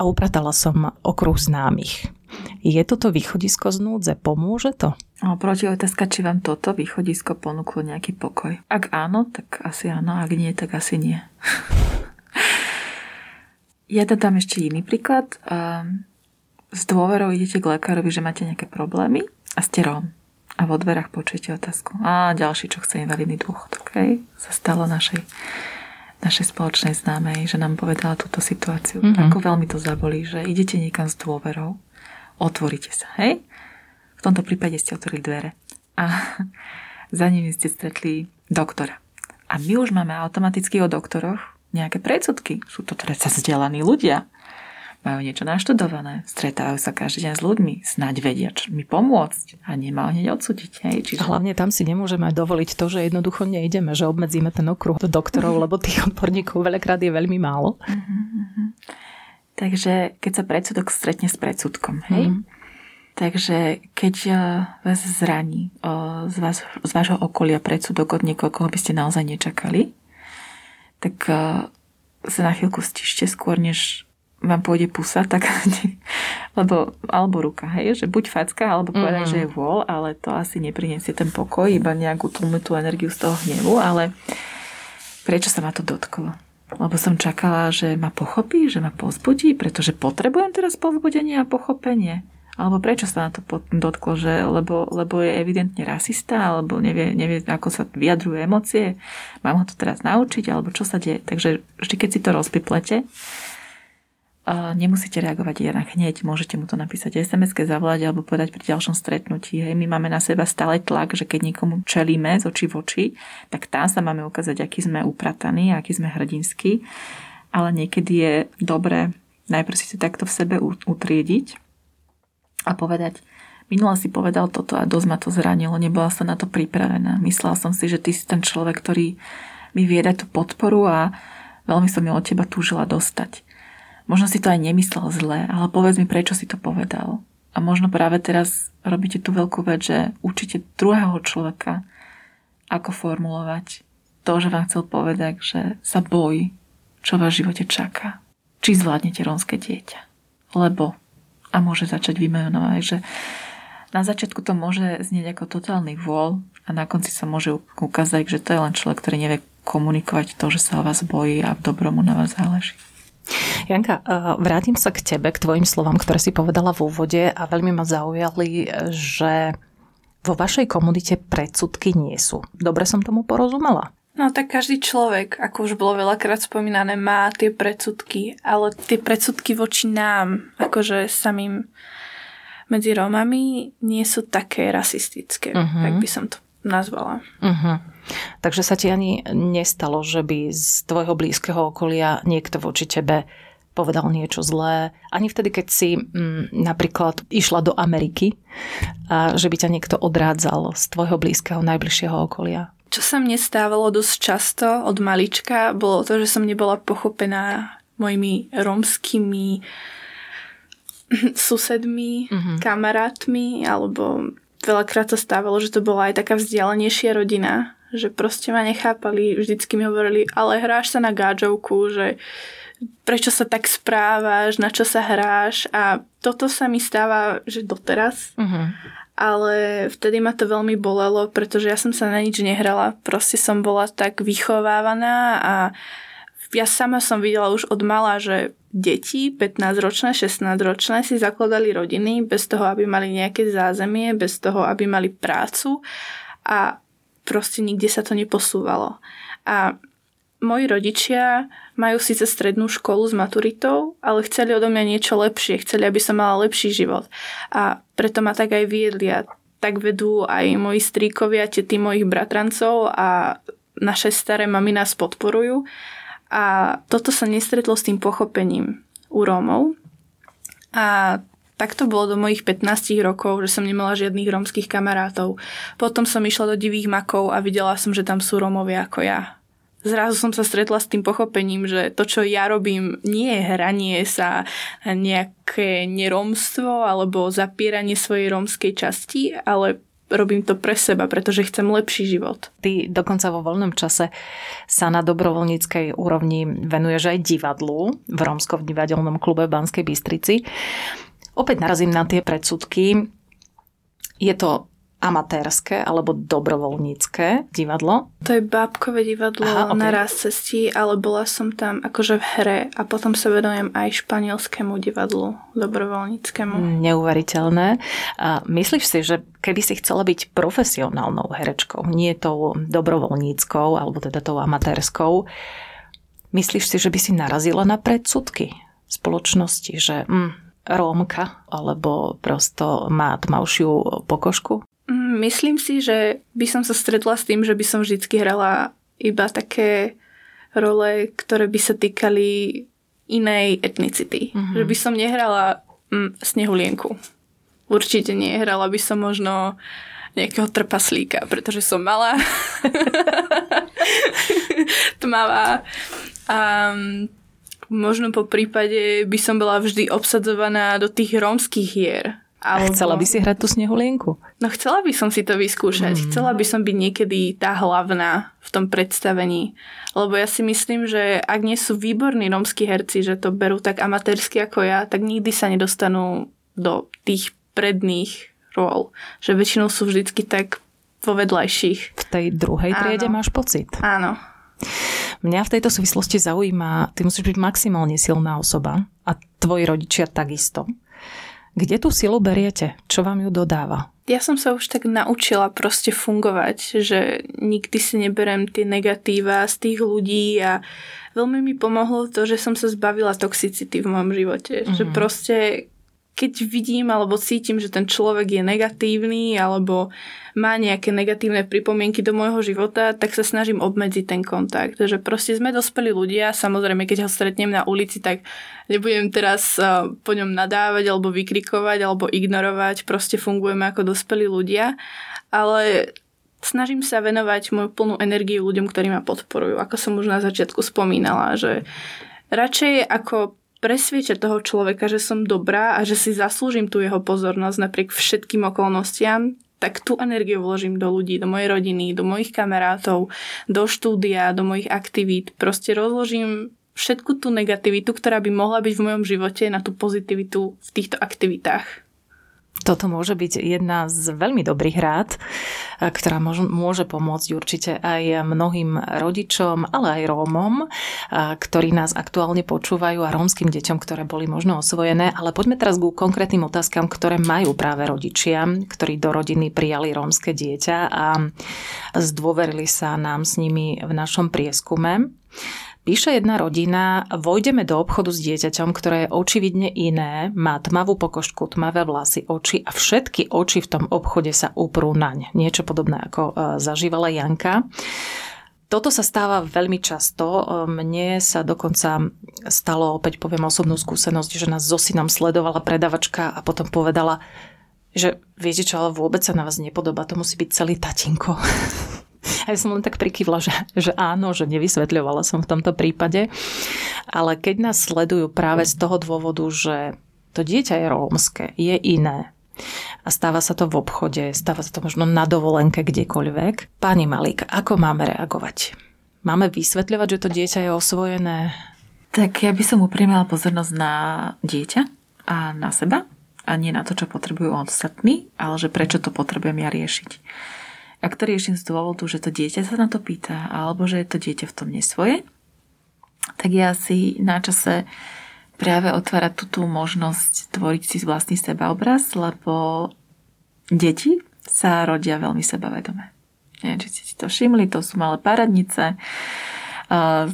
Speaker 3: A upratala som okruh známych. Je toto východisko z núdze? Pomôže to?
Speaker 2: Proti otázka, či vám toto východisko ponúklo nejaký pokoj. Ak áno, tak asi áno, ak nie, tak asi nie. Ja dodám ešte iný príklad. S dôverou idete k lekárovi, že máte nejaké problémy a ste Róm. a vo dverách počujete otázku. A ďalší, čo chce invalidný dôchodok. Hej? Sa stalo našej, našej spoločnej známej, že nám povedala túto situáciu. Mm-hmm. Ako veľmi to zabolí, že idete niekam s dôverou, otvoríte sa, hej? V tomto prípade ste otvorili dvere. A za nimi ste stretli doktora. A my už máme automaticky o doktoroch nejaké predsudky. Sú to teda vzdelaní ľudia majú niečo naštudované, stretávajú sa každý deň s ľuďmi, snáď vedia čo mi pomôcť a nemá hneď odsúdiť. Hej.
Speaker 3: Čiže... Hlavne tam si nemôžeme dovoliť to, že jednoducho nejdeme, že obmedzíme ten okruh do doktorov, lebo tých odborníkov veľakrát je veľmi málo. Uh-huh,
Speaker 2: Takže keď sa predsudok stretne s predsudkom, hej, uh-huh. Takže keď eh, vás zraní eh, z, vás, z vášho okolia predsudok od niekoho, koho by ste naozaj nečakali, tak eh, sa na chvíľku stište skôr, než vám pôjde pusa, tak lebo, alebo ruka, hej, že buď facka, alebo povedať, mm-hmm. že je vôľ, ale to asi nepriniesie ten pokoj, iba nejakú tlmu tú energiu z toho hnevu, ale prečo sa ma to dotklo? Lebo som čakala, že ma pochopí, že ma pozbudí, pretože potrebujem teraz povzbudenie a pochopenie. Alebo prečo sa na to dotklo, že lebo, lebo je evidentne rasista, alebo nevie, nevie, ako sa vyjadrujú emócie, mám ho to teraz naučiť, alebo čo sa deje. Takže vždy, keď si to rozpiplete, nemusíte reagovať jednak hneď, môžete mu to napísať SMS-ke, zavolať alebo povedať pri ďalšom stretnutí. Hej, my máme na seba stále tlak, že keď niekomu čelíme z očí v oči, tak tam sa máme ukázať, aký sme uprataní, aký sme hrdinskí. Ale niekedy je dobré najprv si to takto v sebe utriediť a povedať, minula si povedal toto a dosť ma to zranilo, nebola som na to pripravená. Myslela som si, že ty si ten človek, ktorý mi vie dať tú podporu a veľmi som ju od teba túžila dostať. Možno si to aj nemyslel zle, ale povedz mi, prečo si to povedal. A možno práve teraz robíte tú veľkú vec, že učíte druhého človeka, ako formulovať to, že vám chcel povedať, že sa bojí, čo vás v živote čaká. Či zvládnete rómske dieťa. Lebo a môže začať vymenovať, že na začiatku to môže znieť ako totálny vôľ a na konci sa môže ukázať, že to je len človek, ktorý nevie komunikovať to, že sa o vás bojí a v dobromu na vás záleží.
Speaker 3: Janka, eh, vrátim sa k tebe, k tvojim slovám, ktoré si povedala v úvode a veľmi ma zaujali, že vo vašej komunite predsudky nie sú. Dobre som tomu porozumela?
Speaker 4: No tak každý človek, ako už bolo veľakrát spomínané, má tie predsudky, ale tie predsudky voči nám, akože samým medzi Rómami, nie sú také rasistické, uh-huh. tak by som to nazvala. Uh-huh.
Speaker 3: Takže sa ti ani nestalo, že by z tvojho blízkeho okolia niekto voči tebe povedal niečo zlé. Ani vtedy, keď si mm, napríklad išla do Ameriky, a že by ťa niekto odrádzal z tvojho blízkeho, najbližšieho okolia.
Speaker 4: Čo sa mne stávalo dosť často od malička, bolo to, že som nebola pochopená mojimi romskými susedmi, mm-hmm. kamarátmi, alebo veľakrát sa stávalo, že to bola aj taká vzdialenejšia rodina, že proste ma nechápali, vždycky mi hovorili, ale hráš sa na gáčovku, že prečo sa tak správaš, na čo sa hráš a toto sa mi stáva, že doteraz. Uh-huh. Ale vtedy ma to veľmi bolelo, pretože ja som sa na nič nehrala. Proste som bola tak vychovávaná a ja sama som videla už od mala, že deti 15-ročné, 16-ročné si zakladali rodiny bez toho, aby mali nejaké zázemie, bez toho, aby mali prácu a proste nikde sa to neposúvalo. A moji rodičia majú síce strednú školu s maturitou, ale chceli odo mňa niečo lepšie, chceli, aby som mala lepší život. A preto ma tak aj viedli a tak vedú aj moji stríkovia, tety mojich bratrancov a naše staré mami nás podporujú. A toto sa nestretlo s tým pochopením u Rómov. A tak to bolo do mojich 15 rokov, že som nemala žiadnych rómskych kamarátov. Potom som išla do divých makov a videla som, že tam sú Rómovia ako ja. Zrazu som sa stretla s tým pochopením, že to, čo ja robím, nie je hranie sa nejaké neromstvo alebo zapieranie svojej rómskej časti, ale robím to pre seba, pretože chcem lepší život.
Speaker 3: Ty dokonca vo voľnom čase sa na dobrovoľníckej úrovni venuješ aj divadlu v Rómskom divadelnom klube v Banskej Bystrici. Opäť narazím na tie predsudky. Je to amatérske alebo dobrovoľnícke divadlo?
Speaker 4: To je bábkové divadlo Aha, okay. na raz cestí, ale bola som tam akože v hre a potom sa venujem aj španielskému divadlu dobrovoľníckému.
Speaker 3: Neuveriteľné. A myslíš si, že keby si chcela byť profesionálnou herečkou, nie tou dobrovoľníckou alebo teda tou amatérskou, myslíš si, že by si narazila na predsudky spoločnosti, že hm, Rómka alebo prosto má tmavšiu pokožku?
Speaker 4: Mm, myslím si, že by som sa stretla s tým, že by som vždy hrala iba také role, ktoré by sa týkali inej etnicity. Mm-hmm. Že by som nehrala mm, snehulienku. Určite nie. Hrala by som možno nejakého trpaslíka, pretože som malá. Tmavá. A mm, možno po prípade by som bola vždy obsadzovaná do tých rómskych hier
Speaker 3: alebo... Chcela by si hrať tú snehulienku?
Speaker 4: No chcela by som si to vyskúšať. Mm. Chcela by som byť niekedy tá hlavná v tom predstavení. Lebo ja si myslím, že ak nie sú výborní romskí herci, že to berú tak amatérsky ako ja, tak nikdy sa nedostanú do tých predných rol. Že väčšinou sú vždycky tak vo vedľajších.
Speaker 3: V tej druhej triede Áno. máš pocit?
Speaker 4: Áno.
Speaker 3: Mňa v tejto súvislosti zaujíma, ty musíš byť maximálne silná osoba a tvoji rodičia takisto. Kde tú silu beriete? Čo vám ju dodáva?
Speaker 4: Ja som sa už tak naučila proste fungovať, že nikdy si neberem tie negatíva z tých ľudí a veľmi mi pomohlo to, že som sa zbavila toxicity v mojom živote. Mm-hmm. Že mhm. proste keď vidím alebo cítim, že ten človek je negatívny alebo má nejaké negatívne pripomienky do môjho života, tak sa snažím obmedziť ten kontakt. Že proste sme dospelí ľudia, samozrejme, keď ho stretnem na ulici, tak nebudem teraz po ňom nadávať alebo vykrikovať alebo ignorovať, proste fungujeme ako dospelí ľudia, ale snažím sa venovať moju plnú energiu ľuďom, ktorí ma podporujú. Ako som už na začiatku spomínala, že radšej ako presviečať toho človeka, že som dobrá a že si zaslúžim tú jeho pozornosť napriek všetkým okolnostiam, tak tú energiu vložím do ľudí, do mojej rodiny, do mojich kamarátov, do štúdia, do mojich aktivít. Proste rozložím všetku tú negativitu, ktorá by mohla byť v mojom živote na tú pozitivitu v týchto aktivitách.
Speaker 3: Toto môže byť jedna z veľmi dobrých rád, ktorá môže pomôcť určite aj mnohým rodičom, ale aj Rómom, ktorí nás aktuálne počúvajú a rómskym deťom, ktoré boli možno osvojené. Ale poďme teraz ku konkrétnym otázkam, ktoré majú práve rodičia, ktorí do rodiny prijali rómske dieťa a zdôverili sa nám s nimi v našom prieskume. Píše jedna rodina, vojdeme do obchodu s dieťaťom, ktoré je očividne iné, má tmavú pokožku, tmavé vlasy, oči a všetky oči v tom obchode sa uprú naň. Niečo podobné ako e, zažívala Janka. Toto sa stáva veľmi často. E, mne sa dokonca stalo, opäť poviem osobnú skúsenosť, že nás so synom sledovala predavačka a potom povedala, že viete čo, ale vôbec sa na vás nepodobá, to musí byť celý tatinko. A ja som len tak prikyvla, že, že áno, že nevysvetľovala som v tomto prípade. Ale keď nás sledujú práve z toho dôvodu, že to dieťa je rómske, je iné, a stáva sa to v obchode, stáva sa to možno na dovolenke kdekoľvek. Pani Malík, ako máme reagovať? Máme vysvetľovať, že to dieťa je osvojené?
Speaker 2: Tak ja by som upriamila pozornosť na dieťa a na seba a nie na to, čo potrebujú ostatní, ale že prečo to potrebujem ja riešiť ak to riešim z dôvodu, že to dieťa sa na to pýta, alebo že je to dieťa v tom nesvoje, tak ja si na čase práve otvárať tú, tú možnosť tvoriť si vlastný sebaobraz, lebo deti sa rodia veľmi sebavedome. Neviem, či ste si to všimli, to sú malé paradnice,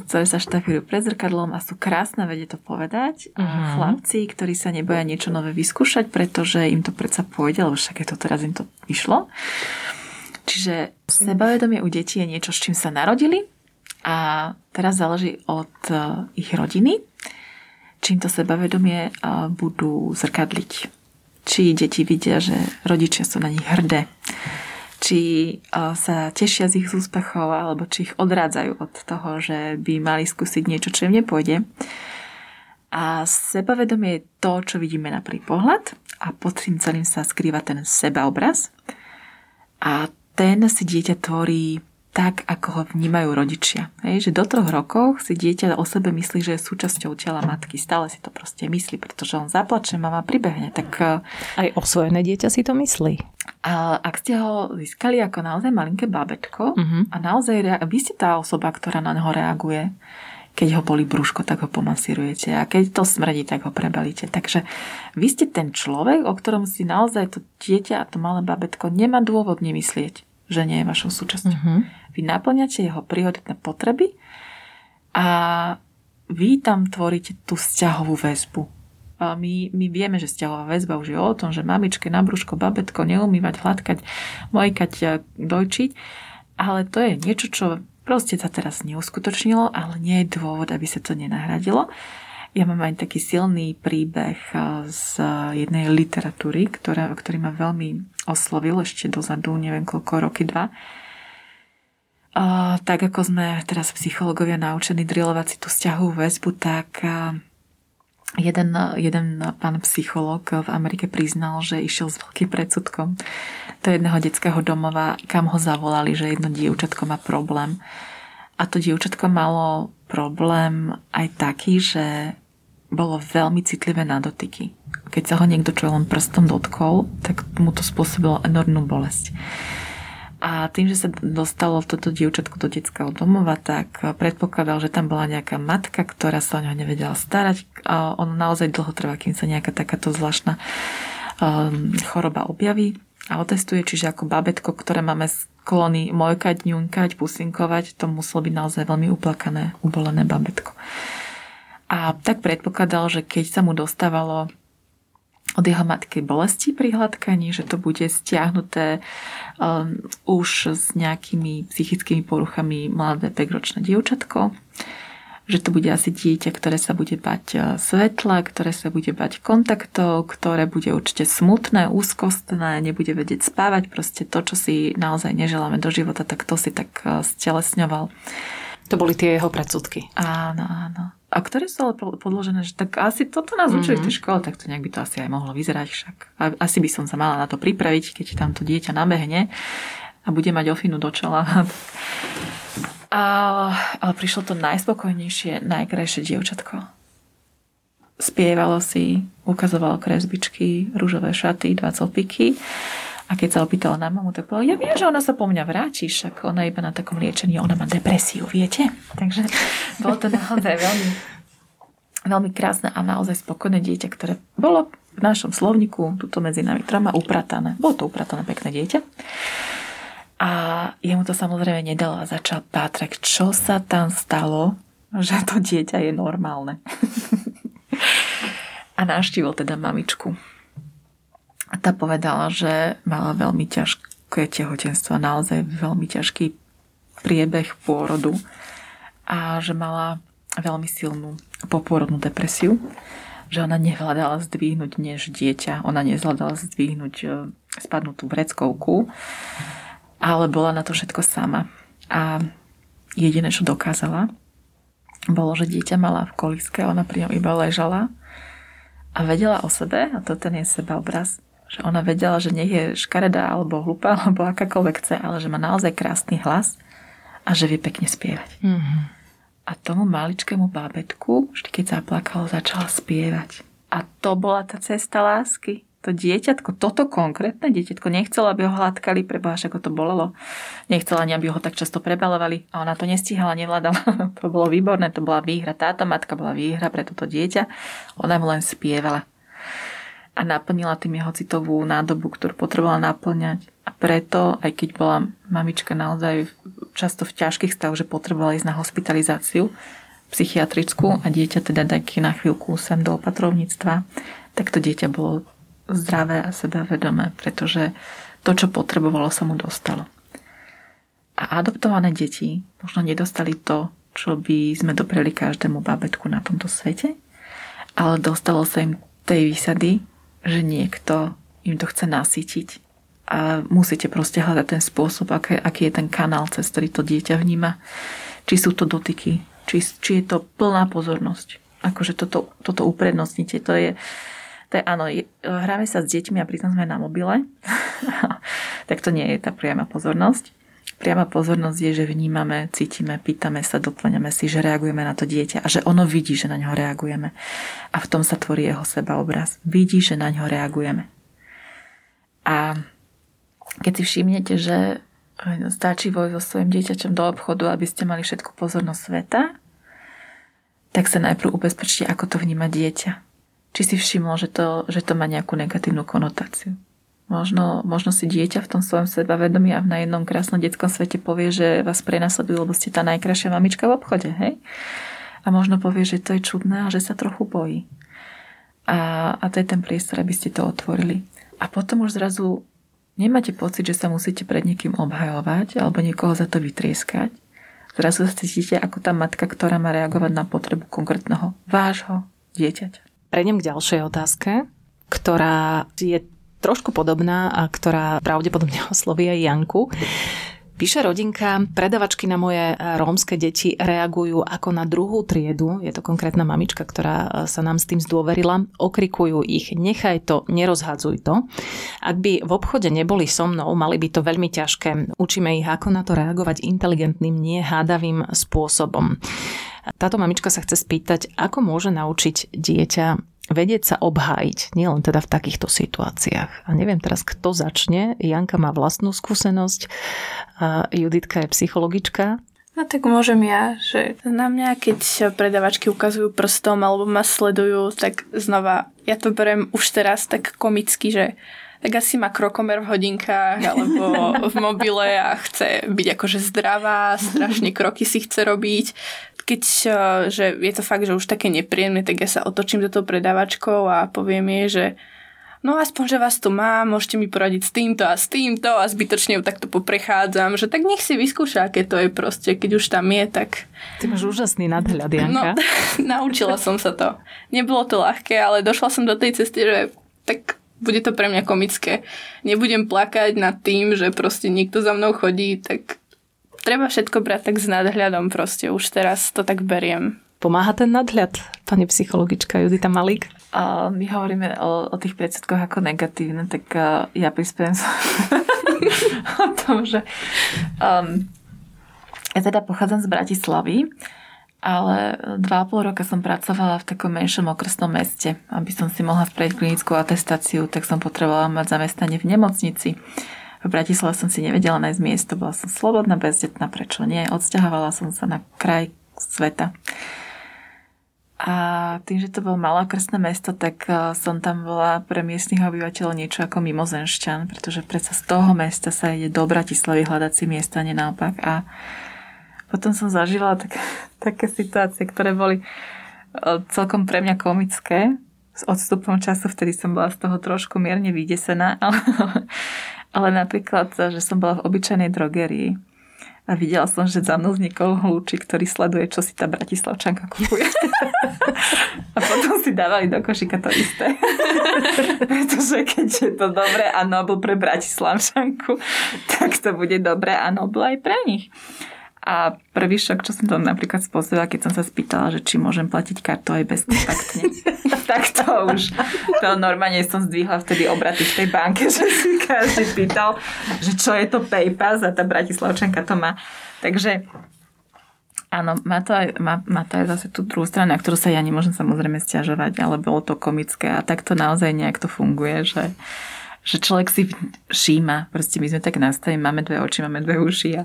Speaker 2: ktoré sa štafírujú pred zrkadlom a sú krásne, vedie to povedať. Uh-huh. Chlapci, ktorí sa neboja niečo nové vyskúšať, pretože im to predsa pôjde, lebo však je to teraz im to išlo. Čiže sebavedomie u detí je niečo, s čím sa narodili a teraz záleží od e, ich rodiny, čím to sebavedomie e, budú zrkadliť. Či deti vidia, že rodičia sú na nich hrdé, či e, sa tešia z ich úspechov, alebo či ich odrádzajú od toho, že by mali skúsiť niečo, čo im nepôjde. A sebavedomie je to, čo vidíme na prvý pohľad a pod tým celým sa skrýva ten sebaobraz. A ten si dieťa tvorí tak, ako ho vnímajú rodičia. Hej, že do troch rokov si dieťa o sebe myslí, že je súčasťou tela matky. Stále si to proste myslí, pretože on zaplače, mama pribehne. Tak, eh,
Speaker 3: Aj osvojené dieťa si to myslí.
Speaker 2: A ak ste ho získali ako naozaj malinké babetko
Speaker 3: Uh-huh.
Speaker 2: a naozaj rea- vy ste tá osoba, ktorá na neho reaguje, keď ho boli brúško, tak ho pomasírujete a keď to smrdí, tak ho prebalíte. Takže vy ste ten človek, o ktorom si naozaj to dieťa a to malé babetko nemá dôvod nemyslieť, že nie je vašou súčasťou.
Speaker 3: Uh-huh.
Speaker 2: Vy naplňate jeho prioritné potreby a vy tam tvoríte tú vzťahovú väzbu. A my, my vieme, že vzťahová väzba už je o tom, že mamičke na brúško, babetko neumývať, hladkať, mojkať, a dojčiť. Ale to je niečo, čo proste sa teraz neuskutočnilo, ale nie je dôvod, aby sa to nenahradilo. Ja mám aj taký silný príbeh z jednej literatúry, ktorá, ktorý ma veľmi oslovil ešte dozadu, neviem koľko, roky dva. A, tak ako sme teraz psychológovia naučení drilovať si tú vzťahovú väzbu, tak jeden, jeden pán psychológ v Amerike priznal, že išiel s veľkým predsudkom do jedného detského domova, kam ho zavolali, že jedno dievčatko má problém. A to dievčatko malo problém aj taký, že bolo veľmi citlivé na dotyky. Keď sa ho niekto čo len prstom dotkol, tak mu to spôsobilo enormnú bolesť. A tým, že sa dostalo toto dievčatko do detského domova, tak predpokladal, že tam bola nejaká matka, ktorá sa o neho nevedela starať. A ono naozaj dlho trvá, kým sa nejaká takáto zvláštna um, choroba objaví a otestuje, čiže ako babetko, ktoré máme sklony mojkať, ňunkať, pusinkovať, to muselo byť naozaj veľmi uplakané, ubolené babetko. A tak predpokladal, že keď sa mu dostávalo od jeho matky bolesti pri hladkaní, že to bude stiahnuté um, už s nejakými psychickými poruchami mladé 5-ročné dievčatko, že to bude asi dieťa, ktoré sa bude bať uh, svetla, ktoré sa bude bať kontaktov, ktoré bude určite smutné, úzkostné, nebude vedieť spávať, proste to, čo si naozaj neželáme do života, tak to si tak uh, stelesňoval.
Speaker 3: To boli tie jeho predsudky.
Speaker 2: Áno, áno. A ktoré sú ale podložené, že tak asi toto nás učili mm-hmm. v tej škole, tak to nejak by to asi aj mohlo vyzerať však. A asi by som sa mala na to pripraviť, keď tam to dieťa nabehne a bude mať ofinu do čela. A, ale prišlo to najspokojnejšie, najkrajšie dievčatko. Spievalo si, ukazovalo kresbičky, rúžové šaty, dva copiky. A keď sa opýtala na mamu, tak povedala, ja viem, že ona sa po mňa vráti, však ona iba na takom liečení, ona má depresiu, viete? Takže bolo to naozaj veľmi, veľmi krásne a naozaj spokojné dieťa, ktoré bolo v našom slovniku, tuto medzi nami troma, upratané. Bolo to upratané pekné dieťa. A jemu to samozrejme nedalo a začal pátrať, čo sa tam stalo, že to dieťa je normálne. a navštívil teda mamičku. A tá povedala, že mala veľmi ťažké tehotenstvo, naozaj veľmi ťažký priebeh pôrodu a že mala veľmi silnú popôrodnú depresiu, že ona nevládala zdvihnúť než dieťa, ona nezvládala zdvihnúť e, spadnutú vreckovku, ale bola na to všetko sama. A jediné, čo dokázala, bolo, že dieťa mala v koliske, ona pri ňom iba ležala a vedela o sebe, a to ten je sebaobraz, že ona vedela, že nech je škaredá alebo hlupá, alebo akákoľvek chce, ale že má naozaj krásny hlas a že vie pekne spievať.
Speaker 3: Mm-hmm.
Speaker 2: A tomu maličkému bábetku, vždy keď zaplakalo, začala spievať. A to bola tá cesta lásky. To dieťatko, toto konkrétne dieťatko nechcelo, aby ho hladkali, preboha, ako to bolelo. Nechcela ani, aby ho tak často prebalovali. A ona to nestíhala, nevládala. to bolo výborné, to bola výhra. Táto matka bola výhra pre toto dieťa. Ona mu len spievala a naplnila tým jeho citovú nádobu, ktorú potrebovala naplňať. A preto, aj keď bola mamička naozaj často v ťažkých stavoch, že potrebovala ísť na hospitalizáciu psychiatrickú a dieťa teda taký na chvíľku sem do opatrovníctva, tak to dieťa bolo zdravé a sebavedomé, pretože to, čo potrebovalo, sa mu dostalo. A adoptované deti možno nedostali to, čo by sme dopreli každému bábetku na tomto svete, ale dostalo sa im tej výsady, že niekto im to chce nasytiť a musíte proste hľadať ten spôsob, aký, aký je ten kanál, cez ktorý to dieťa vníma. Či sú to dotyky, či, či je to plná pozornosť. Akože toto, toto uprednostnite. To je, je áno, hráme sa s deťmi a pritom sme na mobile, tak to nie je tá priama pozornosť. Priama pozornosť je, že vnímame, cítime, pýtame sa, doplňame si, že reagujeme na to dieťa a že ono vidí, že na ňo reagujeme. A v tom sa tvorí jeho sebaobraz. Vidí, že na ňo reagujeme. A keď si všimnete, že stačí vojsť so svojim dieťačom do obchodu, aby ste mali všetku pozornosť sveta, tak sa najprv ubezpečte, ako to vníma dieťa. Či si všimol, že to, že to má nejakú negatívnu konotáciu. Možno, možno si dieťa v tom svojom sebavedomí a na jednom krásnom detskom svete povie, že vás prenasledujú, lebo ste tá najkrajšia mamička v obchode, hej? A možno povie, že to je čudné a že sa trochu bojí. A, a to je ten priestor, aby ste to otvorili. A potom už zrazu nemáte pocit, že sa musíte pred niekým obhajovať alebo niekoho za to vytrieskať. Zrazu sa cítite ako tá matka, ktorá má reagovať na potrebu konkrétneho vášho dieťaťa.
Speaker 3: Prejdem k ďalšej otázke, ktorá je trošku podobná a ktorá pravdepodobne osloví aj Janku. Píše rodinka, predavačky na moje rómske deti reagujú ako na druhú triedu. Je to konkrétna mamička, ktorá sa nám s tým zdôverila. Okrikujú ich, nechaj to, nerozhadzuj to. Ak by v obchode neboli so mnou, mali by to veľmi ťažké. Učíme ich, ako na to reagovať inteligentným, nie hádavým spôsobom. Táto mamička sa chce spýtať, ako môže naučiť dieťa vedieť sa obhájiť, nielen teda v takýchto situáciách. A neviem teraz, kto začne. Janka má vlastnú skúsenosť, a Juditka je psychologička.
Speaker 4: No tak môžem ja, že na mňa, keď predavačky ukazujú prstom alebo ma sledujú, tak znova, ja to beriem už teraz tak komicky, že tak asi má krokomer v hodinkách alebo v mobile a chce byť akože zdravá, strašne kroky si chce robiť keď eh, že je to fakt, že už také nepríjemné, tak ja sa otočím za tou predávačkou a poviem jej, že no aspoň, že vás tu mám, môžete mi poradiť s týmto a s týmto a zbytočne ju takto poprechádzam, že tak nech si vyskúša, aké to je proste, keď už tam je, tak...
Speaker 3: Ty máš úžasný nadhľad, Janka. No,
Speaker 4: naučila som sa to. Nebolo to ľahké, ale došla som do tej cesty, že tak bude to pre mňa komické. Nebudem plakať nad tým, že proste niekto za mnou chodí, tak treba všetko brať tak s nadhľadom proste. Už teraz to tak beriem.
Speaker 3: Pomáha ten nadhľad, pani psychologička Judita Malík?
Speaker 2: A my hovoríme o, o tých predsudkoch ako negatívne, tak uh, ja prispiem o tom, že um, ja teda pochádzam z Bratislavy, ale dva a pol roka som pracovala v takom menšom okresnom meste. Aby som si mohla spraviť klinickú atestáciu, tak som potrebovala mať zamestnanie v nemocnici. V Bratislave som si nevedela nájsť miesto, bola som slobodná, bezdetná, prečo nie? Odsťahovala som sa na kraj sveta. A tým, že to bolo malé krstné mesto, tak e, som tam bola pre miestnych obyvateľov niečo ako mimozenšťan, pretože predsa z toho mesta sa ide do Bratislavy hľadať si miesta, nie naopak. A potom som zažila tak, také situácie, ktoré boli e, celkom pre mňa komické. S odstupom času vtedy som bola z toho trošku mierne vydesená, ale ale napríklad, že som bola v obyčajnej drogerii a videla som, že za mnou vznikol hľúčik, ktorý sleduje, čo si tá bratislavčanka kupuje. a potom si dávali do košika to isté. Pretože keď je to dobré a nobl pre bratislavčanku, tak to bude dobré a nobl aj pre nich. A prvý šok, čo som tam napríklad spôsobila, keď som sa spýtala, že či môžem platiť kartou aj bezkontaktne, tak to už, to normálne som zdvihla vtedy obraty v tej banke, že si každý pýtal, že čo je to PayPal a tá bratislavčanka to má. Takže áno, má to, aj, má, má to aj zase tú druhú stranu, na ktorú sa ja nemôžem samozrejme stiažovať, ale bolo to komické a tak to naozaj nejak to funguje, že že človek si všíma, proste my sme tak nastavení, máme dve oči, máme dve uši a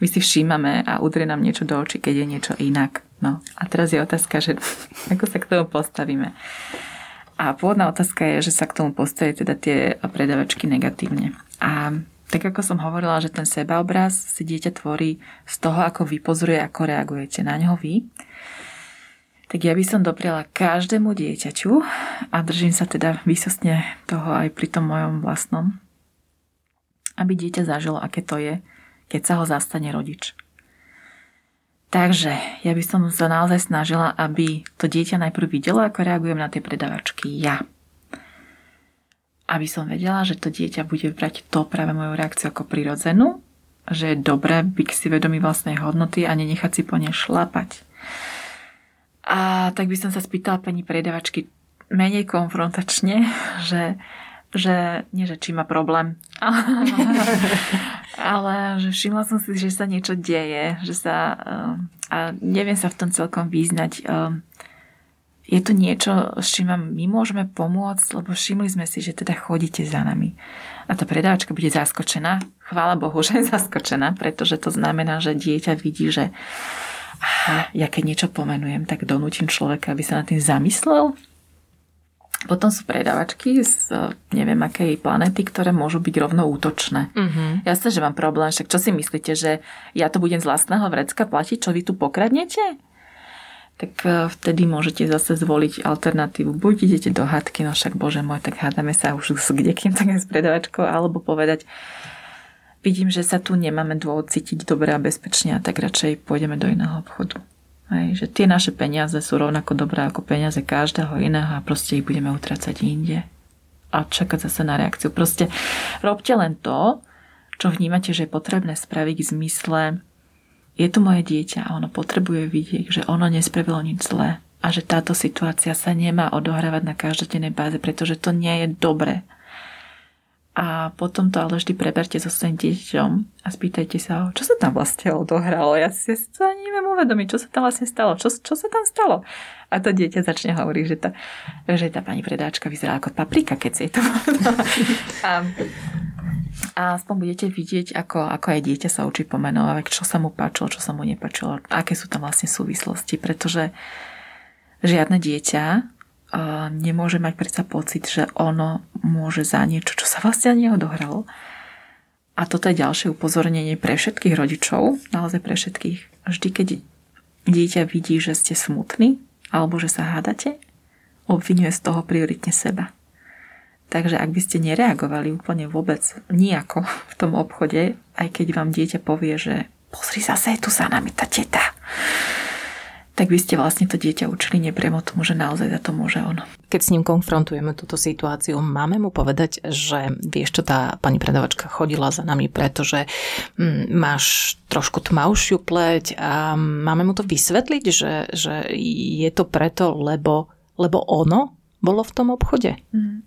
Speaker 2: my si všímame a udrie nám niečo do očí, keď je niečo inak. No a teraz je otázka, že ako sa k tomu postavíme. A pôvodná otázka je, že sa k tomu postaví teda tie predavačky negatívne. A tak ako som hovorila, že ten sebaobraz si dieťa tvorí z toho, ako vy pozoruje, ako reagujete na ňo vy, tak ja by som dopriala každému dieťaťu a držím sa teda výsostne toho aj pri tom mojom vlastnom, aby dieťa zažilo, aké to je, keď sa ho zastane rodič. Takže ja by som sa naozaj snažila, aby to dieťa najprv videlo, ako reagujem na tie predavačky ja. Aby som vedela, že to dieťa bude brať to práve moju reakciu ako prirodzenú, že je dobré byť si vedomý vlastnej hodnoty a nenechať si po nej šlapať. A tak by som sa spýtala pani predavačky menej konfrontačne, že, že nie, že či má problém, a ale že všimla som si, že sa niečo deje, že sa, uh, a neviem sa v tom celkom význať. Uh, je to niečo, s čím vám my môžeme pomôcť, lebo všimli sme si, že teda chodíte za nami. A tá predávačka bude zaskočená. Chvála Bohu, že je zaskočená, pretože to znamená, že dieťa vidí, že aha, ja keď niečo pomenujem, tak donútim človeka, aby sa na tým zamyslel. Potom sú predávačky z neviem akej planety, ktoré môžu byť rovno útočné. Mm-hmm. Jasné, že mám problém, však čo si myslíte, že ja to budem z vlastného vrecka platiť, čo vy tu pokradnete? tak e, vtedy môžete zase zvoliť alternatívu. Buď idete do hádky, no však bože môj, tak hádame sa už s kdekým, tak s predavačkou, alebo povedať, vidím, že sa tu nemáme dôvod cítiť dobre a bezpečne a tak radšej pôjdeme do iného obchodu. Hej, že tie naše peniaze sú rovnako dobré ako peniaze každého iného a proste ich budeme utracať inde. A čakať zase na reakciu. Proste robte len to, čo vnímate, že je potrebné spraviť v zmysle je tu moje dieťa a ono potrebuje vidieť, že ono nespravilo nič zlé a že táto situácia sa nemá odohrávať na každodennej báze, pretože to nie je dobre. A potom to ale vždy preberte so svojím dieťom a spýtajte sa, čo sa tam vlastne odohralo. Ja si to ani neviem uvedomiť, čo sa tam vlastne stalo. Čo, čo sa tam stalo? A to dieťa začne hovoriť, že tá, že tá pani predáčka vyzerá ako paprika, keď si to a, a aspoň budete vidieť, ako, ako aj dieťa sa učí pomenovať, čo sa mu páčilo, čo sa mu nepáčilo, aké sú tam vlastne súvislosti, pretože žiadne dieťa nemôže mať predsa pocit, že ono môže za niečo, čo sa vlastne neodohralo. A toto je ďalšie upozornenie pre všetkých rodičov, naozaj pre všetkých. Vždy, keď dieťa vidí, že ste smutní alebo že sa hádate, obvinuje z toho prioritne seba. Takže ak by ste nereagovali úplne vôbec nejako v tom obchode, aj keď vám dieťa povie, že pozri zase je tu za nami tá teta, tak by ste vlastne to dieťa učili nepriamo tomu, že naozaj za to môže on.
Speaker 3: Keď s ním konfrontujeme túto situáciu, máme mu povedať, že vieš čo, tá pani predavačka chodila za nami, pretože hm, máš trošku tmavšiu pleť a máme mu to vysvetliť, že, že je to preto, lebo, lebo ono bolo v tom obchode? Mm.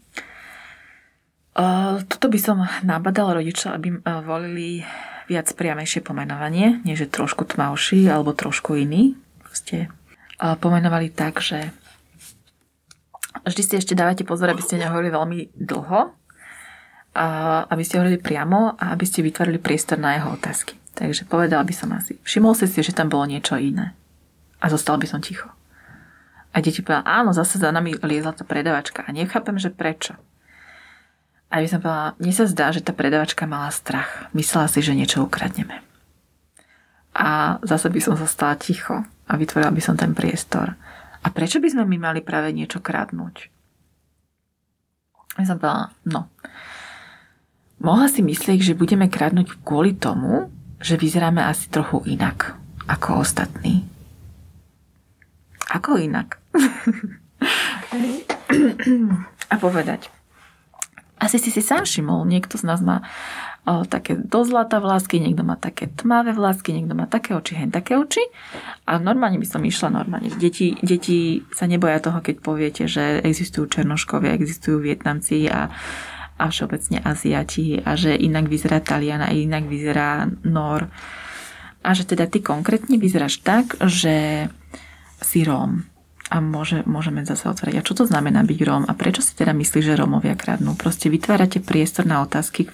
Speaker 2: Toto by som nabadal rodičov, aby volili viac priamejšie pomenovanie, nie že trošku tmavší alebo trošku iný. Proste pomenovali tak, že vždy si ešte dávate pozor, aby ste nehovorili veľmi dlho, aby ste hovorili priamo a aby ste vytvorili priestor na jeho otázky. Takže povedala by som asi, všimol si si, že tam bolo niečo iné. A zostal by som ticho. A deti povedali, áno, zase za nami liezla tá predavačka a nechápem, že prečo. A by som povedala, mne sa zdá, že tá predavačka mala strach. Myslela si, že niečo ukradneme. A zase by som zostala ticho a vytvorila by som ten priestor. A prečo by sme my mali práve niečo kradnúť? Ja som povedala, no. Mohla si myslieť, že budeme kradnúť kvôli tomu, že vyzeráme asi trochu inak ako ostatní. Ako inak? a povedať, asi si si sám všimol, niekto z nás má o, také do zlata vlásky, niekto má také tmavé vlásky, niekto má také oči, hen také oči. A normálne by som išla normálne. Deti, deti sa neboja toho, keď poviete, že existujú černoškovia, existujú Vietnamci a, a všeobecne Aziati a že inak vyzerá Talian a inak vyzerá Nor. A že teda ty konkrétne vyzeráš tak, že si Róm a môže, môžeme zase otvoriť. A čo to znamená byť Róm? A prečo si teda myslíš, že Rómovia kradnú? Proste vytvárate priestor na otázky,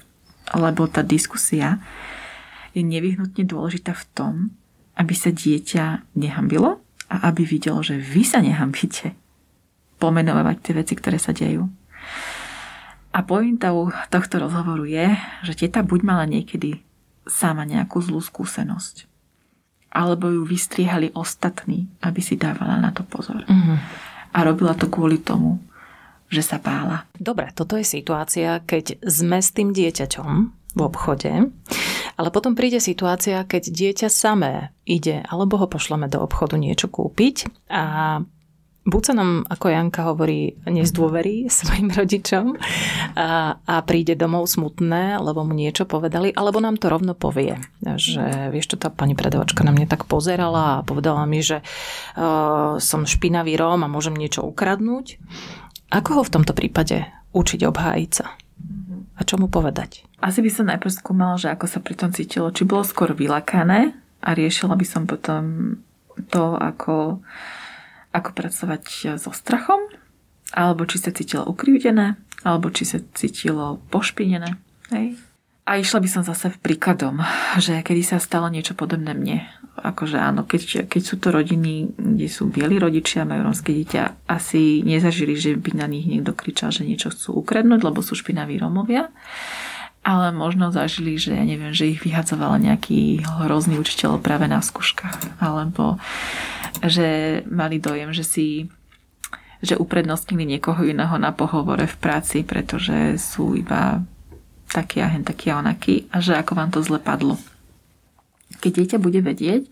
Speaker 2: lebo tá diskusia je nevyhnutne dôležitá v tom, aby sa dieťa nehambilo a aby videlo, že vy sa nehambíte pomenovať tie veci, ktoré sa dejú. A pointou tohto rozhovoru je, že teta buď mala niekedy sama nejakú zlú skúsenosť alebo ju vystriehali ostatní, aby si dávala na to pozor. Mm-hmm. A robila to kvôli tomu, že sa bála.
Speaker 3: Dobre, toto je situácia, keď sme s tým dieťaťom v obchode, ale potom príde situácia, keď dieťa samé ide, alebo ho pošleme do obchodu niečo kúpiť a buď sa nám, ako Janka hovorí, nezdôverí svojim rodičom a, a príde domov smutné, lebo mu niečo povedali, alebo nám to rovno povie, že vieš čo, tá pani predavačka na mne tak pozerala a povedala mi, že uh, som špinavý Róm a môžem niečo ukradnúť. Ako ho v tomto prípade učiť obhájiť sa? a čo mu povedať?
Speaker 2: Asi by som najprv skúmala, že ako sa pri tom cítilo. Či bolo skôr vylakané a riešila by som potom to, ako, ako pracovať so strachom, alebo či sa cítilo ukrivdené, alebo či sa cítilo pošpinené. Hej. A išla by som zase príkladom, že kedy sa stalo niečo podobné mne. Akože áno, keď, keď sú to rodiny, kde sú bieli rodičia, majú rómske dieťa, asi nezažili, že by na nich niekto kričal, že niečo chcú ukradnúť, lebo sú špinaví Rómovia. Ale možno zažili, že ja neviem, že ich vyhadzovala nejaký hrozný učiteľ práve na skúškach. Alebo že mali dojem, že si že uprednostnili niekoho iného na pohovore v práci, pretože sú iba taký a hen taký a onaký a že ako vám to zle padlo. Keď dieťa bude vedieť,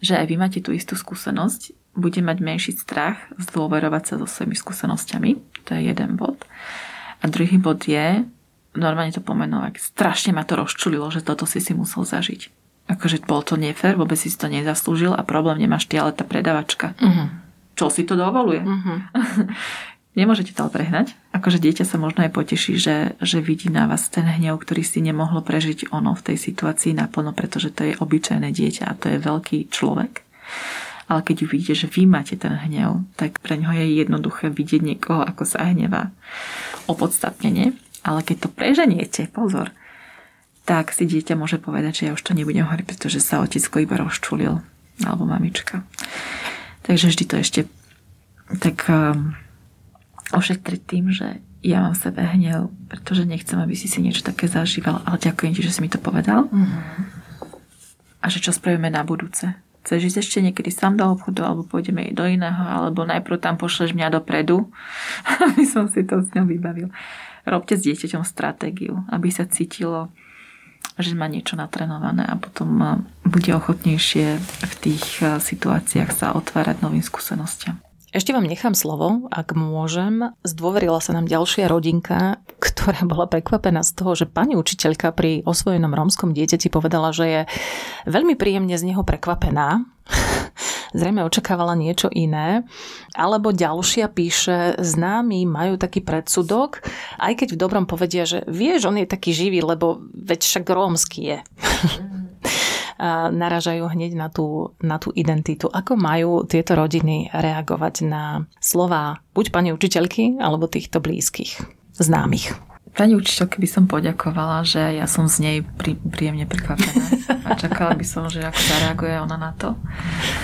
Speaker 2: že aj vy máte tú istú skúsenosť, bude mať menší strach zdôverovať sa so svojimi skúsenosťami. To je jeden bod. A druhý bod je, normálne to pomenovať, strašne ma to rozčulilo, že toto si si musel zažiť. Akože bol to nefér, vôbec si to nezaslúžil a problém nemáš ty, ale tá predavačka. Uh-huh. Čo si to dovoluje? Uh-huh. Nemôžete to ale prehnať. Akože dieťa sa možno aj poteší, že, že vidí na vás ten hnev, ktorý si nemohlo prežiť ono v tej situácii naplno, pretože to je obyčajné dieťa a to je veľký človek. Ale keď uvidíte, že vy máte ten hnev, tak pre ňoho je jednoduché vidieť niekoho, ako sa hnevá opodstatnenie. Ale keď to preženiete, pozor, tak si dieťa môže povedať, že ja už to nebudem hovoriť, pretože sa otecko iba rozčulil, alebo mamička. Takže vždy to ešte tak um, ošetriť tým, že ja mám v sebe hnev, pretože nechcem, aby si si niečo také zažíval, ale ďakujem ti, že si mi to povedal. Mm-hmm. A že čo spravíme na budúce. Chceš ísť ešte niekedy sám do obchodu, alebo pôjdeme do iného, alebo najprv tam pošleš mňa dopredu, aby som si to s ňou vybavil. Robte s dieťaťom stratégiu, aby sa cítilo, že má niečo natrenované a potom bude ochotnejšie v tých situáciách sa otvárať novým skúsenostiam.
Speaker 3: Ešte vám nechám slovo, ak môžem. Zdôverila sa nám ďalšia rodinka, ktorá bola prekvapená z toho, že pani učiteľka pri osvojenom rómskom dieťati povedala, že je veľmi príjemne z neho prekvapená. Zrejme očakávala niečo iné. Alebo ďalšia píše, známi majú taký predsudok, aj keď v dobrom povedia, že vieš, on je taký živý, lebo veď však rómsky je. Naražajú hneď na tú, na tú identitu. Ako majú tieto rodiny reagovať na slova buď pani učiteľky, alebo týchto blízkych, známych?
Speaker 2: Pani učiteľke by som poďakovala, že ja som z nej prí, príjemne prekvapená a čakala by som, že ako zareaguje ona na to.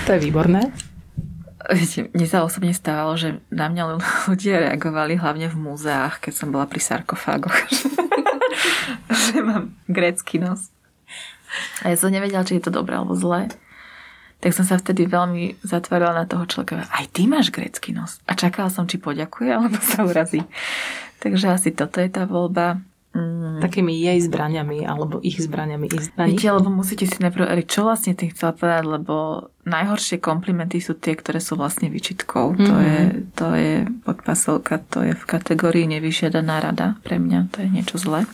Speaker 3: To je výborné.
Speaker 2: Viete, mne sa osobne stávalo, že na mňa ľudia reagovali hlavne v múzeách, keď som bola pri sarkofágoch. že mám grécky nos. A ja som nevedela, či je to dobré alebo zlé. Tak som sa vtedy veľmi zatvorila na toho človeka. Aj ty máš grécky nos. A čakala som, či poďakuje, alebo sa urazí. Takže asi toto je tá voľba.
Speaker 3: Mm. Takými jej zbraniami, alebo ich zbraniami. Ich zbrani.
Speaker 2: Viete, lebo musíte si najprv čo vlastne tým chcela povedať, lebo najhoršie komplimenty sú tie, ktoré sú vlastne vyčitkou. Mm-hmm. To, mhm. je, to je podpasovka, to je v kategórii nevyžiadaná rada pre mňa, to je niečo zlé.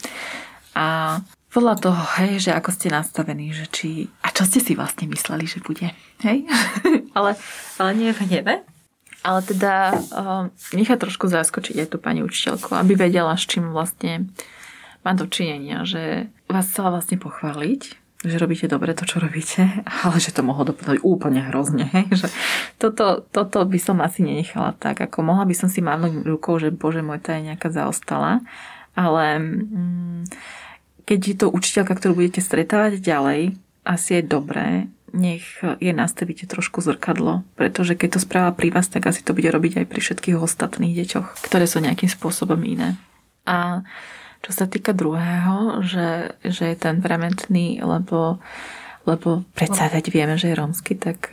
Speaker 2: A podľa toho, hej, že ako ste nastavení, že či... A čo ste si vlastne mysleli, že bude? Hej? ale, ale nie v hneve. Ale teda uh, nechá trošku zaskočiť aj tú pani učiteľku, aby vedela, s čím vlastne má dočinenia, že vás chcela vlastne pochváliť, že robíte dobre to, čo robíte, ale že to mohlo dopadnúť úplne hrozne. Hej? Že toto, toto by som asi nenechala tak, ako mohla by som si mávnuť rukou, že bože môj, tá je nejaká zaostala, ale... Mm, keď je to učiteľka, ktorú budete stretávať ďalej, asi je dobré, nech je nastavíte trošku zrkadlo, pretože keď to správa pri vás, tak asi to bude robiť aj pri všetkých ostatných deťoch, ktoré sú nejakým spôsobom iné. A čo sa týka druhého, že, že je ten prementný, lebo, lebo predsa veď vieme, že je rómsky, tak,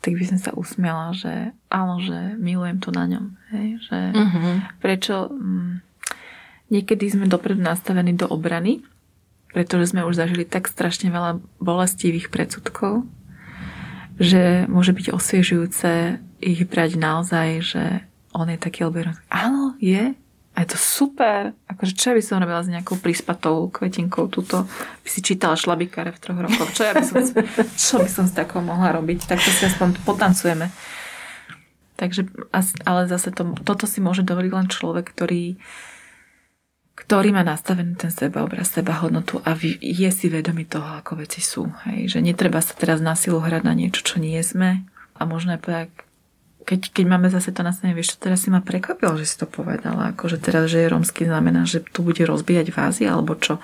Speaker 2: tak by som sa usmiala, že áno, že milujem to na ňom. Hej? Že uh-huh. Prečo... Hm, Niekedy sme dopredu nastavení do obrany, pretože sme už zažili tak strašne veľa bolestivých predsudkov, že môže byť osviežujúce ich brať naozaj, že on je taký, alebo áno, je, a je to super. Akože čo by som robila s nejakou príspatou kvetinkou túto? By si čítala šlabikáre v troch rokoch. Čo, ja by som, čo by som s takou mohla robiť? Tak to si aspoň potancujeme. Takže, ale zase to, toto si môže dovoliť len človek, ktorý ktorý má nastavený ten sebaobraz, seba hodnotu a je si vedomý toho, ako veci sú. Hej? Že netreba sa teraz na silu hrať na niečo, čo nie sme. A možno povedať, keď, keď máme zase to nastavenie, vieš čo, teraz si ma prekvapilo, že si to povedala, že teraz, že je romský znamená, že tu bude rozbíjať vázy, alebo čo.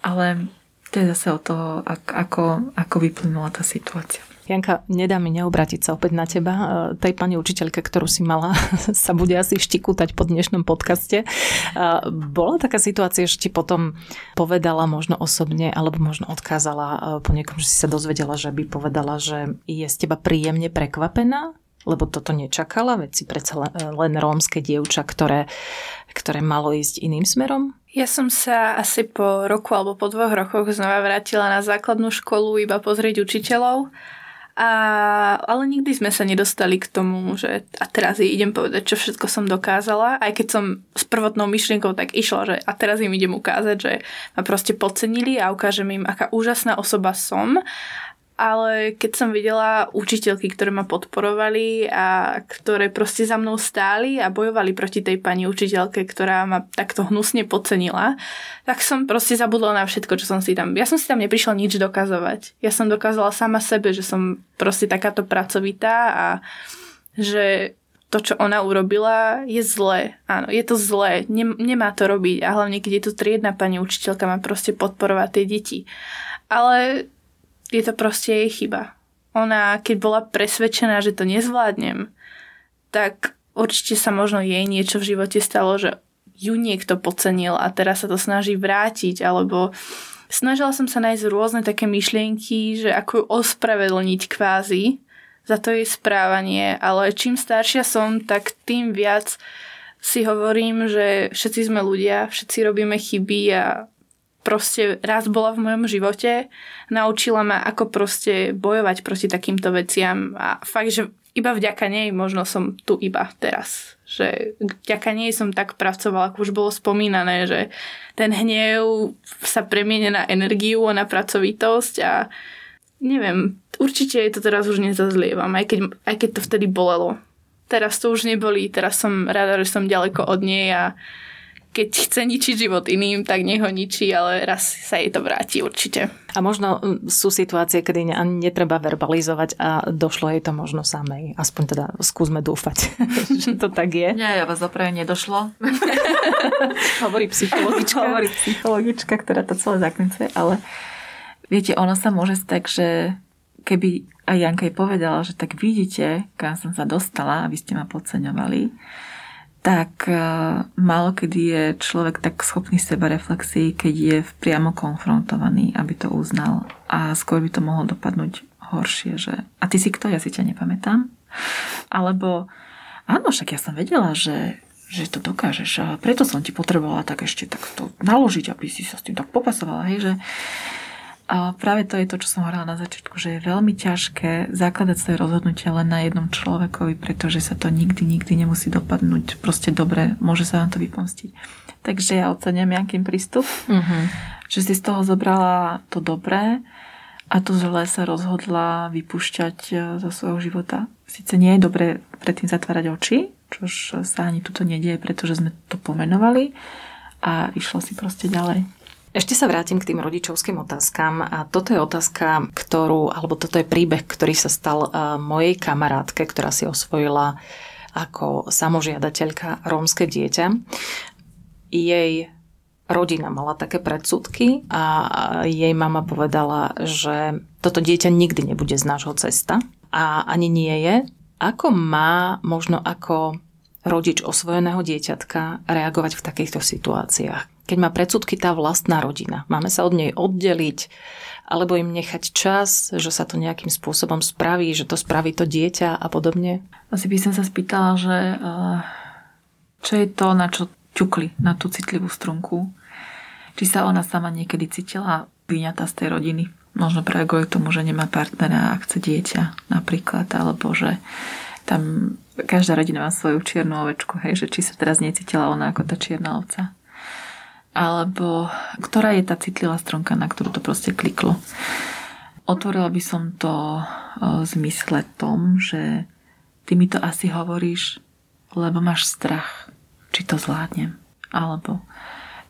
Speaker 2: Ale to je zase o toho, ako, ako vyplynula tá situácia.
Speaker 3: Janka, nedá mi neobratiť sa opäť na teba. E, tej pani učiteľke, ktorú si mala, sa bude asi štikútať po dnešnom podcaste. E, bola taká situácia, že ti potom povedala možno osobne, alebo možno odkázala e, po niekom, že si sa dozvedela, že by povedala, že je z teba príjemne prekvapená? Lebo toto nečakala, veď si predsa len rómske dievča, ktoré, ktoré malo ísť iným smerom?
Speaker 4: Ja som sa asi po roku alebo po dvoch rokoch znova vrátila na základnú školu iba pozrieť učiteľov a, ale nikdy sme sa nedostali k tomu, že a teraz jej idem povedať, čo všetko som dokázala. Aj keď som s prvotnou myšlienkou tak išla, že a teraz im idem ukázať, že ma proste podcenili a ukážem im, aká úžasná osoba som ale keď som videla učiteľky, ktoré ma podporovali a ktoré proste za mnou stáli a bojovali proti tej pani učiteľke, ktorá ma takto hnusne podcenila, tak som proste zabudla na všetko, čo som si tam... Ja som si tam neprišla nič dokazovať. Ja som dokázala sama sebe, že som proste takáto pracovitá a že to, čo ona urobila, je zlé. Áno, je to zlé. nemá to robiť. A hlavne, keď je tu triedna pani učiteľka, má proste podporovať tie deti. Ale je to proste jej chyba. Ona, keď bola presvedčená, že to nezvládnem, tak určite sa možno jej niečo v živote stalo, že ju niekto podcenil a teraz sa to snaží vrátiť, alebo snažila som sa nájsť rôzne také myšlienky, že ako ju ospravedlniť kvázi za to jej správanie, ale čím staršia som, tak tým viac si hovorím, že všetci sme ľudia, všetci robíme chyby a proste raz bola v mojom živote, naučila ma, ako proste bojovať proti takýmto veciam a fakt, že iba vďaka nej možno som tu iba teraz. Že vďaka nej som tak pracovala, ako už bolo spomínané, že ten hnev sa premiene na energiu a na pracovitosť a neviem, určite je to teraz už nezazlievam, aj keď, aj keď to vtedy bolelo. Teraz to už neboli, teraz som rada, že som ďaleko od nej a keď chce ničiť život iným, tak nech ho ničí, ale raz sa jej to vráti určite.
Speaker 3: A možno sú situácie, kedy ani netreba verbalizovať a došlo jej to možno samej. Aspoň teda skúsme dúfať, že to tak je.
Speaker 2: Nie, ja vás opravdu nedošlo.
Speaker 3: Hovorí psychologička.
Speaker 2: Hovorí psychologička, ktorá to celé zaklincuje, ale viete, ono sa môže stať, že keby aj Janka jej povedala, že tak vidíte, kam som sa dostala a vy ste ma podceňovali, tak e, málo kedy je človek tak schopný seba reflexii, keď je priamo konfrontovaný, aby to uznal. A skôr by to mohlo dopadnúť horšie, že a ty si kto, ja si ťa nepamätám. Alebo áno, však ja som vedela, že, že to dokážeš a preto som ti potrebovala tak ešte takto naložiť, aby si sa s tým tak popasovala, hej, že a práve to je to, čo som hovorila na začiatku, že je veľmi ťažké zakladať svoje rozhodnutia len na jednom človekovi, pretože sa to nikdy, nikdy nemusí dopadnúť proste dobre, môže sa vám to vypomstiť. Takže ja ocením nejakým prístup, uh-huh. že si z toho zobrala to dobré a to zlé sa rozhodla vypúšťať e, zo svojho života. Sice nie je dobré predtým zatvárať oči, čož sa ani tuto nedieje, pretože sme to pomenovali a išlo si proste ďalej.
Speaker 3: Ešte sa vrátim k tým rodičovským otázkam. A toto je otázka, ktorú, alebo toto je príbeh, ktorý sa stal mojej kamarátke, ktorá si osvojila ako samožiadateľka rómske dieťa. Jej rodina mala také predsudky a jej mama povedala, že toto dieťa nikdy nebude z nášho cesta a ani nie je. Ako má možno ako rodič osvojeného dieťatka reagovať v takýchto situáciách? Keď má predsudky tá vlastná rodina. Máme sa od nej oddeliť, alebo im nechať čas, že sa to nejakým spôsobom spraví, že to spraví to dieťa a podobne?
Speaker 2: Asi by som sa spýtala, že eh, čo je to, na čo ťukli, na tú citlivú strunku. Či sa ona sama niekedy cítila vyňatá z tej rodiny. Možno práve kvôli tomu, že nemá partnera a chce dieťa napríklad, alebo že tam každá rodina má svoju čiernu ovečku, hej, že či sa teraz necítila ona ako tá čierna ovca alebo ktorá je tá citlivá stronka, na ktorú to proste kliklo. Otvorila by som to v zmysle tom, že ty mi to asi hovoríš, lebo máš strach, či to zvládnem. Alebo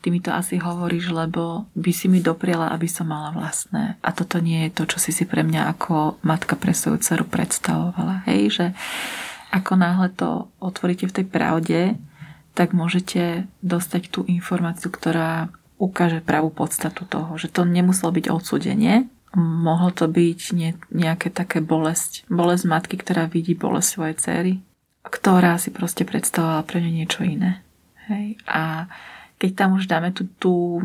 Speaker 2: ty mi to asi hovoríš, lebo by si mi dopriala, aby som mala vlastné. A toto nie je to, čo si si pre mňa ako matka pre svoju dceru predstavovala. Hej, že ako náhle to otvoríte v tej pravde, tak môžete dostať tú informáciu, ktorá ukáže pravú podstatu toho, že to nemuselo byť odsudenie, mohlo to byť nie, nejaké také bolesť, bolesť matky, ktorá vidí bolesť svojej cery, ktorá si proste predstavovala pre ňu niečo iné. Hej? A keď tam už dáme tú, tú,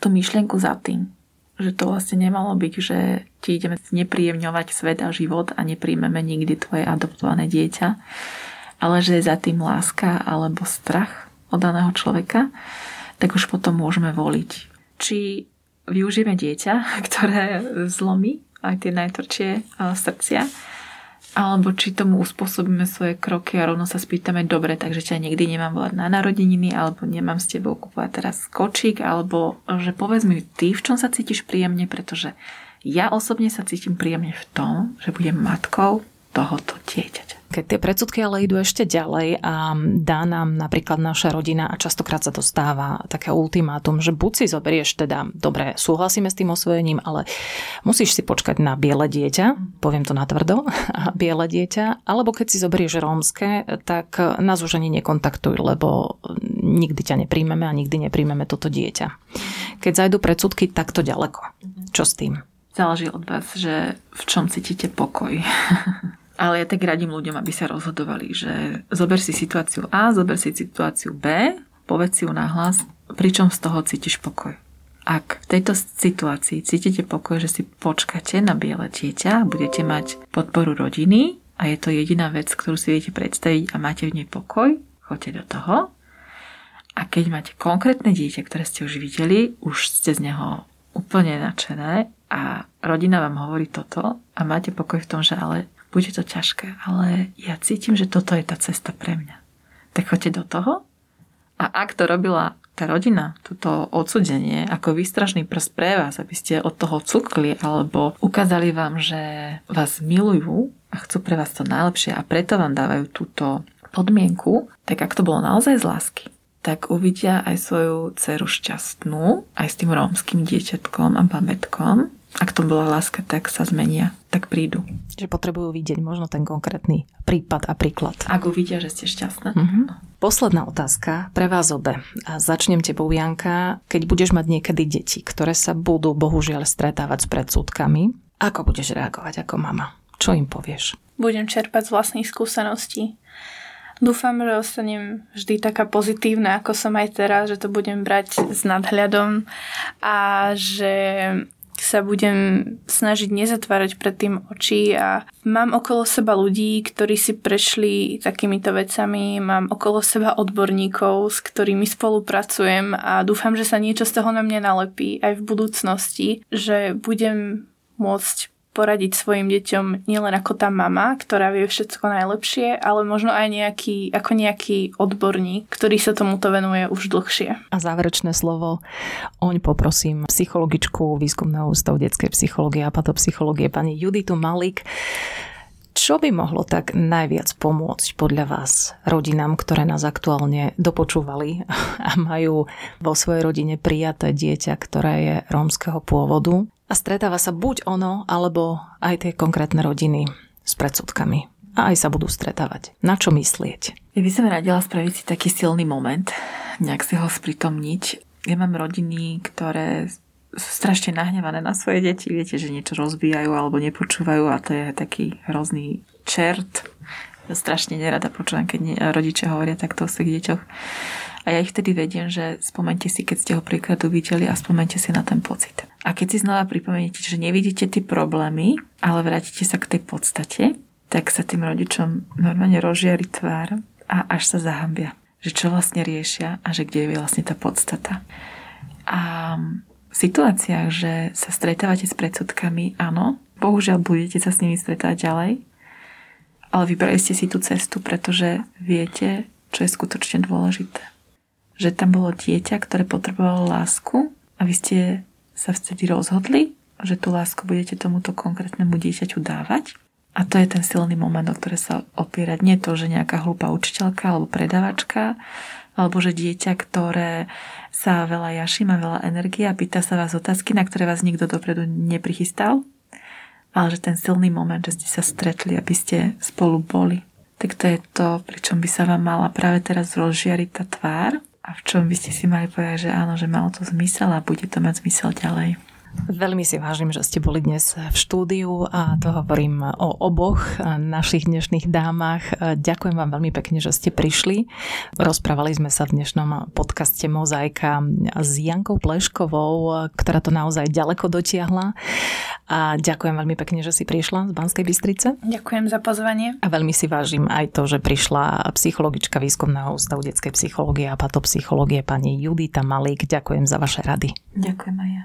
Speaker 2: tú myšlienku za tým, že to vlastne nemalo byť, že ti ideme nepríjemňovať svet a život a nepríjmeme nikdy tvoje adoptované dieťa, ale že je za tým láska alebo strach od daného človeka, tak už potom môžeme voliť. Či využijeme dieťa, ktoré zlomí aj tie najtvrdšie srdcia, alebo či tomu uspôsobíme svoje kroky a rovno sa spýtame, dobre, takže ťa nikdy nemám volať na narodeniny, alebo nemám s tebou kúpovať teraz kočík, alebo že povedz mi ty, v čom sa cítiš príjemne, pretože ja osobne sa cítim príjemne v tom, že budem matkou tohoto dieťaťa.
Speaker 3: Keď tie predsudky ale idú ešte ďalej a dá nám napríklad naša rodina a častokrát sa to stáva také ultimátum, že buď si zoberieš teda, dobre, súhlasíme s tým osvojením, ale musíš si počkať na biele dieťa, poviem to natvrdo, biele dieťa, alebo keď si zoberieš rómske, tak nás už nekontaktuj, lebo nikdy ťa nepríjmeme a nikdy nepríjmeme toto dieťa. Keď zajdu predsudky takto ďaleko, čo s tým?
Speaker 2: Záleží od vás, že v čom cítite pokoj. Ale ja tak radím ľuďom, aby sa rozhodovali, že zober si situáciu A, zober si situáciu B, povedz si ju nahlas, pričom z toho cítiš pokoj. Ak v tejto situácii cítite pokoj, že si počkáte na biele dieťa, budete mať podporu rodiny a je to jediná vec, ktorú si viete predstaviť a máte v nej pokoj, choďte do toho. A keď máte konkrétne dieťa, ktoré ste už videli, už ste z neho úplne nadšené a rodina vám hovorí toto a máte pokoj v tom, že ale bude to ťažké, ale ja cítim, že toto je tá cesta pre mňa. Tak choďte do toho a ak to robila tá rodina, toto odsudenie ako výstražný prst pre vás, aby ste od toho cukli alebo ukázali vám, že vás milujú a chcú pre vás to najlepšie a preto vám dávajú túto podmienku, tak ak to bolo naozaj z lásky, tak uvidia aj svoju dceru šťastnú, aj s tým rómskym dieťatkom a babetkom ak to bola láska, tak sa zmenia, tak prídu.
Speaker 3: Že potrebujú vidieť možno ten konkrétny prípad a príklad.
Speaker 2: Ak uvidia, že ste šťastná.
Speaker 3: Uh-huh. Posledná otázka pre vás obe. A začnem tebou, Janka. Keď budeš mať niekedy deti, ktoré sa budú bohužiaľ stretávať s predsudkami, ako budeš reagovať ako mama? Čo im povieš?
Speaker 4: Budem čerpať z vlastných skúseností. Dúfam, že ostanem vždy taká pozitívna, ako som aj teraz, že to budem brať s nadhľadom a že sa budem snažiť nezatvárať pred tým oči a mám okolo seba ľudí, ktorí si prešli takýmito vecami, mám okolo seba odborníkov, s ktorými spolupracujem a dúfam, že sa niečo z toho na mňa nalepí aj v budúcnosti, že budem môcť poradiť svojim deťom nielen ako tá mama, ktorá vie všetko najlepšie, ale možno aj nejaký, ako nejaký odborník, ktorý sa tomuto venuje už dlhšie.
Speaker 3: A záverečné slovo oň poprosím psychologičku Výskumného ústavu detskej psychológie a patopsychológie pani Juditu Malik. Čo by mohlo tak najviac pomôcť podľa vás rodinám, ktoré nás aktuálne dopočúvali a majú vo svojej rodine prijaté dieťa, ktoré je rómskeho pôvodu? A stretáva sa buď ono, alebo aj tie konkrétne rodiny s predsudkami. A aj sa budú stretávať. Na čo myslieť?
Speaker 2: Ja by som radila spraviť si taký silný moment, nejak si ho spritomniť. Ja mám rodiny, ktoré sú strašne nahnevané na svoje deti. Viete, že niečo rozbijajú alebo nepočúvajú a to je taký hrozný čert. Ja strašne nerada počúvam, keď rodičia hovoria takto o svojich deťoch. A ja ich vtedy vediem, že spomente si, keď ste ho prvýkrát uvideli a spomente si na ten pocit. A keď si znova pripomeniete, že nevidíte tie problémy, ale vrátite sa k tej podstate, tak sa tým rodičom normálne rozžiari tvár a až sa zahambia. Že čo vlastne riešia a že kde je vlastne tá podstata. A v situáciách, že sa stretávate s predsudkami, áno, bohužiaľ budete sa s nimi stretávať ďalej, ale vybrali ste si tú cestu, pretože viete, čo je skutočne dôležité že tam bolo dieťa, ktoré potrebovalo lásku a vy ste sa vtedy rozhodli, že tú lásku budete tomuto konkrétnemu dieťaťu dávať. A to je ten silný moment, o ktoré sa opierať. Nie to, že nejaká hlúpa učiteľka alebo predavačka alebo že dieťa, ktoré sa veľa jaší, má veľa energie a pýta sa vás otázky, na ktoré vás nikto dopredu neprichystal, ale že ten silný moment, že ste sa stretli, aby ste spolu boli. Tak to je to, pričom by sa vám mala práve teraz rozžiariť tá tvár a v čom by ste si mali povedať, že áno, že malo to zmysel a bude to mať zmysel ďalej.
Speaker 3: Veľmi si vážim, že ste boli dnes v štúdiu a to hovorím o oboch našich dnešných dámach. Ďakujem vám veľmi pekne, že ste prišli. Rozprávali sme sa v dnešnom podcaste Mozaika s Jankou Pleškovou, ktorá to naozaj ďaleko dotiahla. A ďakujem veľmi pekne, že si prišla z Banskej Bystrice.
Speaker 4: Ďakujem za pozvanie.
Speaker 3: A veľmi si vážim aj to, že prišla psychologička výskumného ústavu detskej psychológie a patopsychológie pani Judita Malík. Ďakujem za vaše rady.
Speaker 2: Ďakujem aj ja.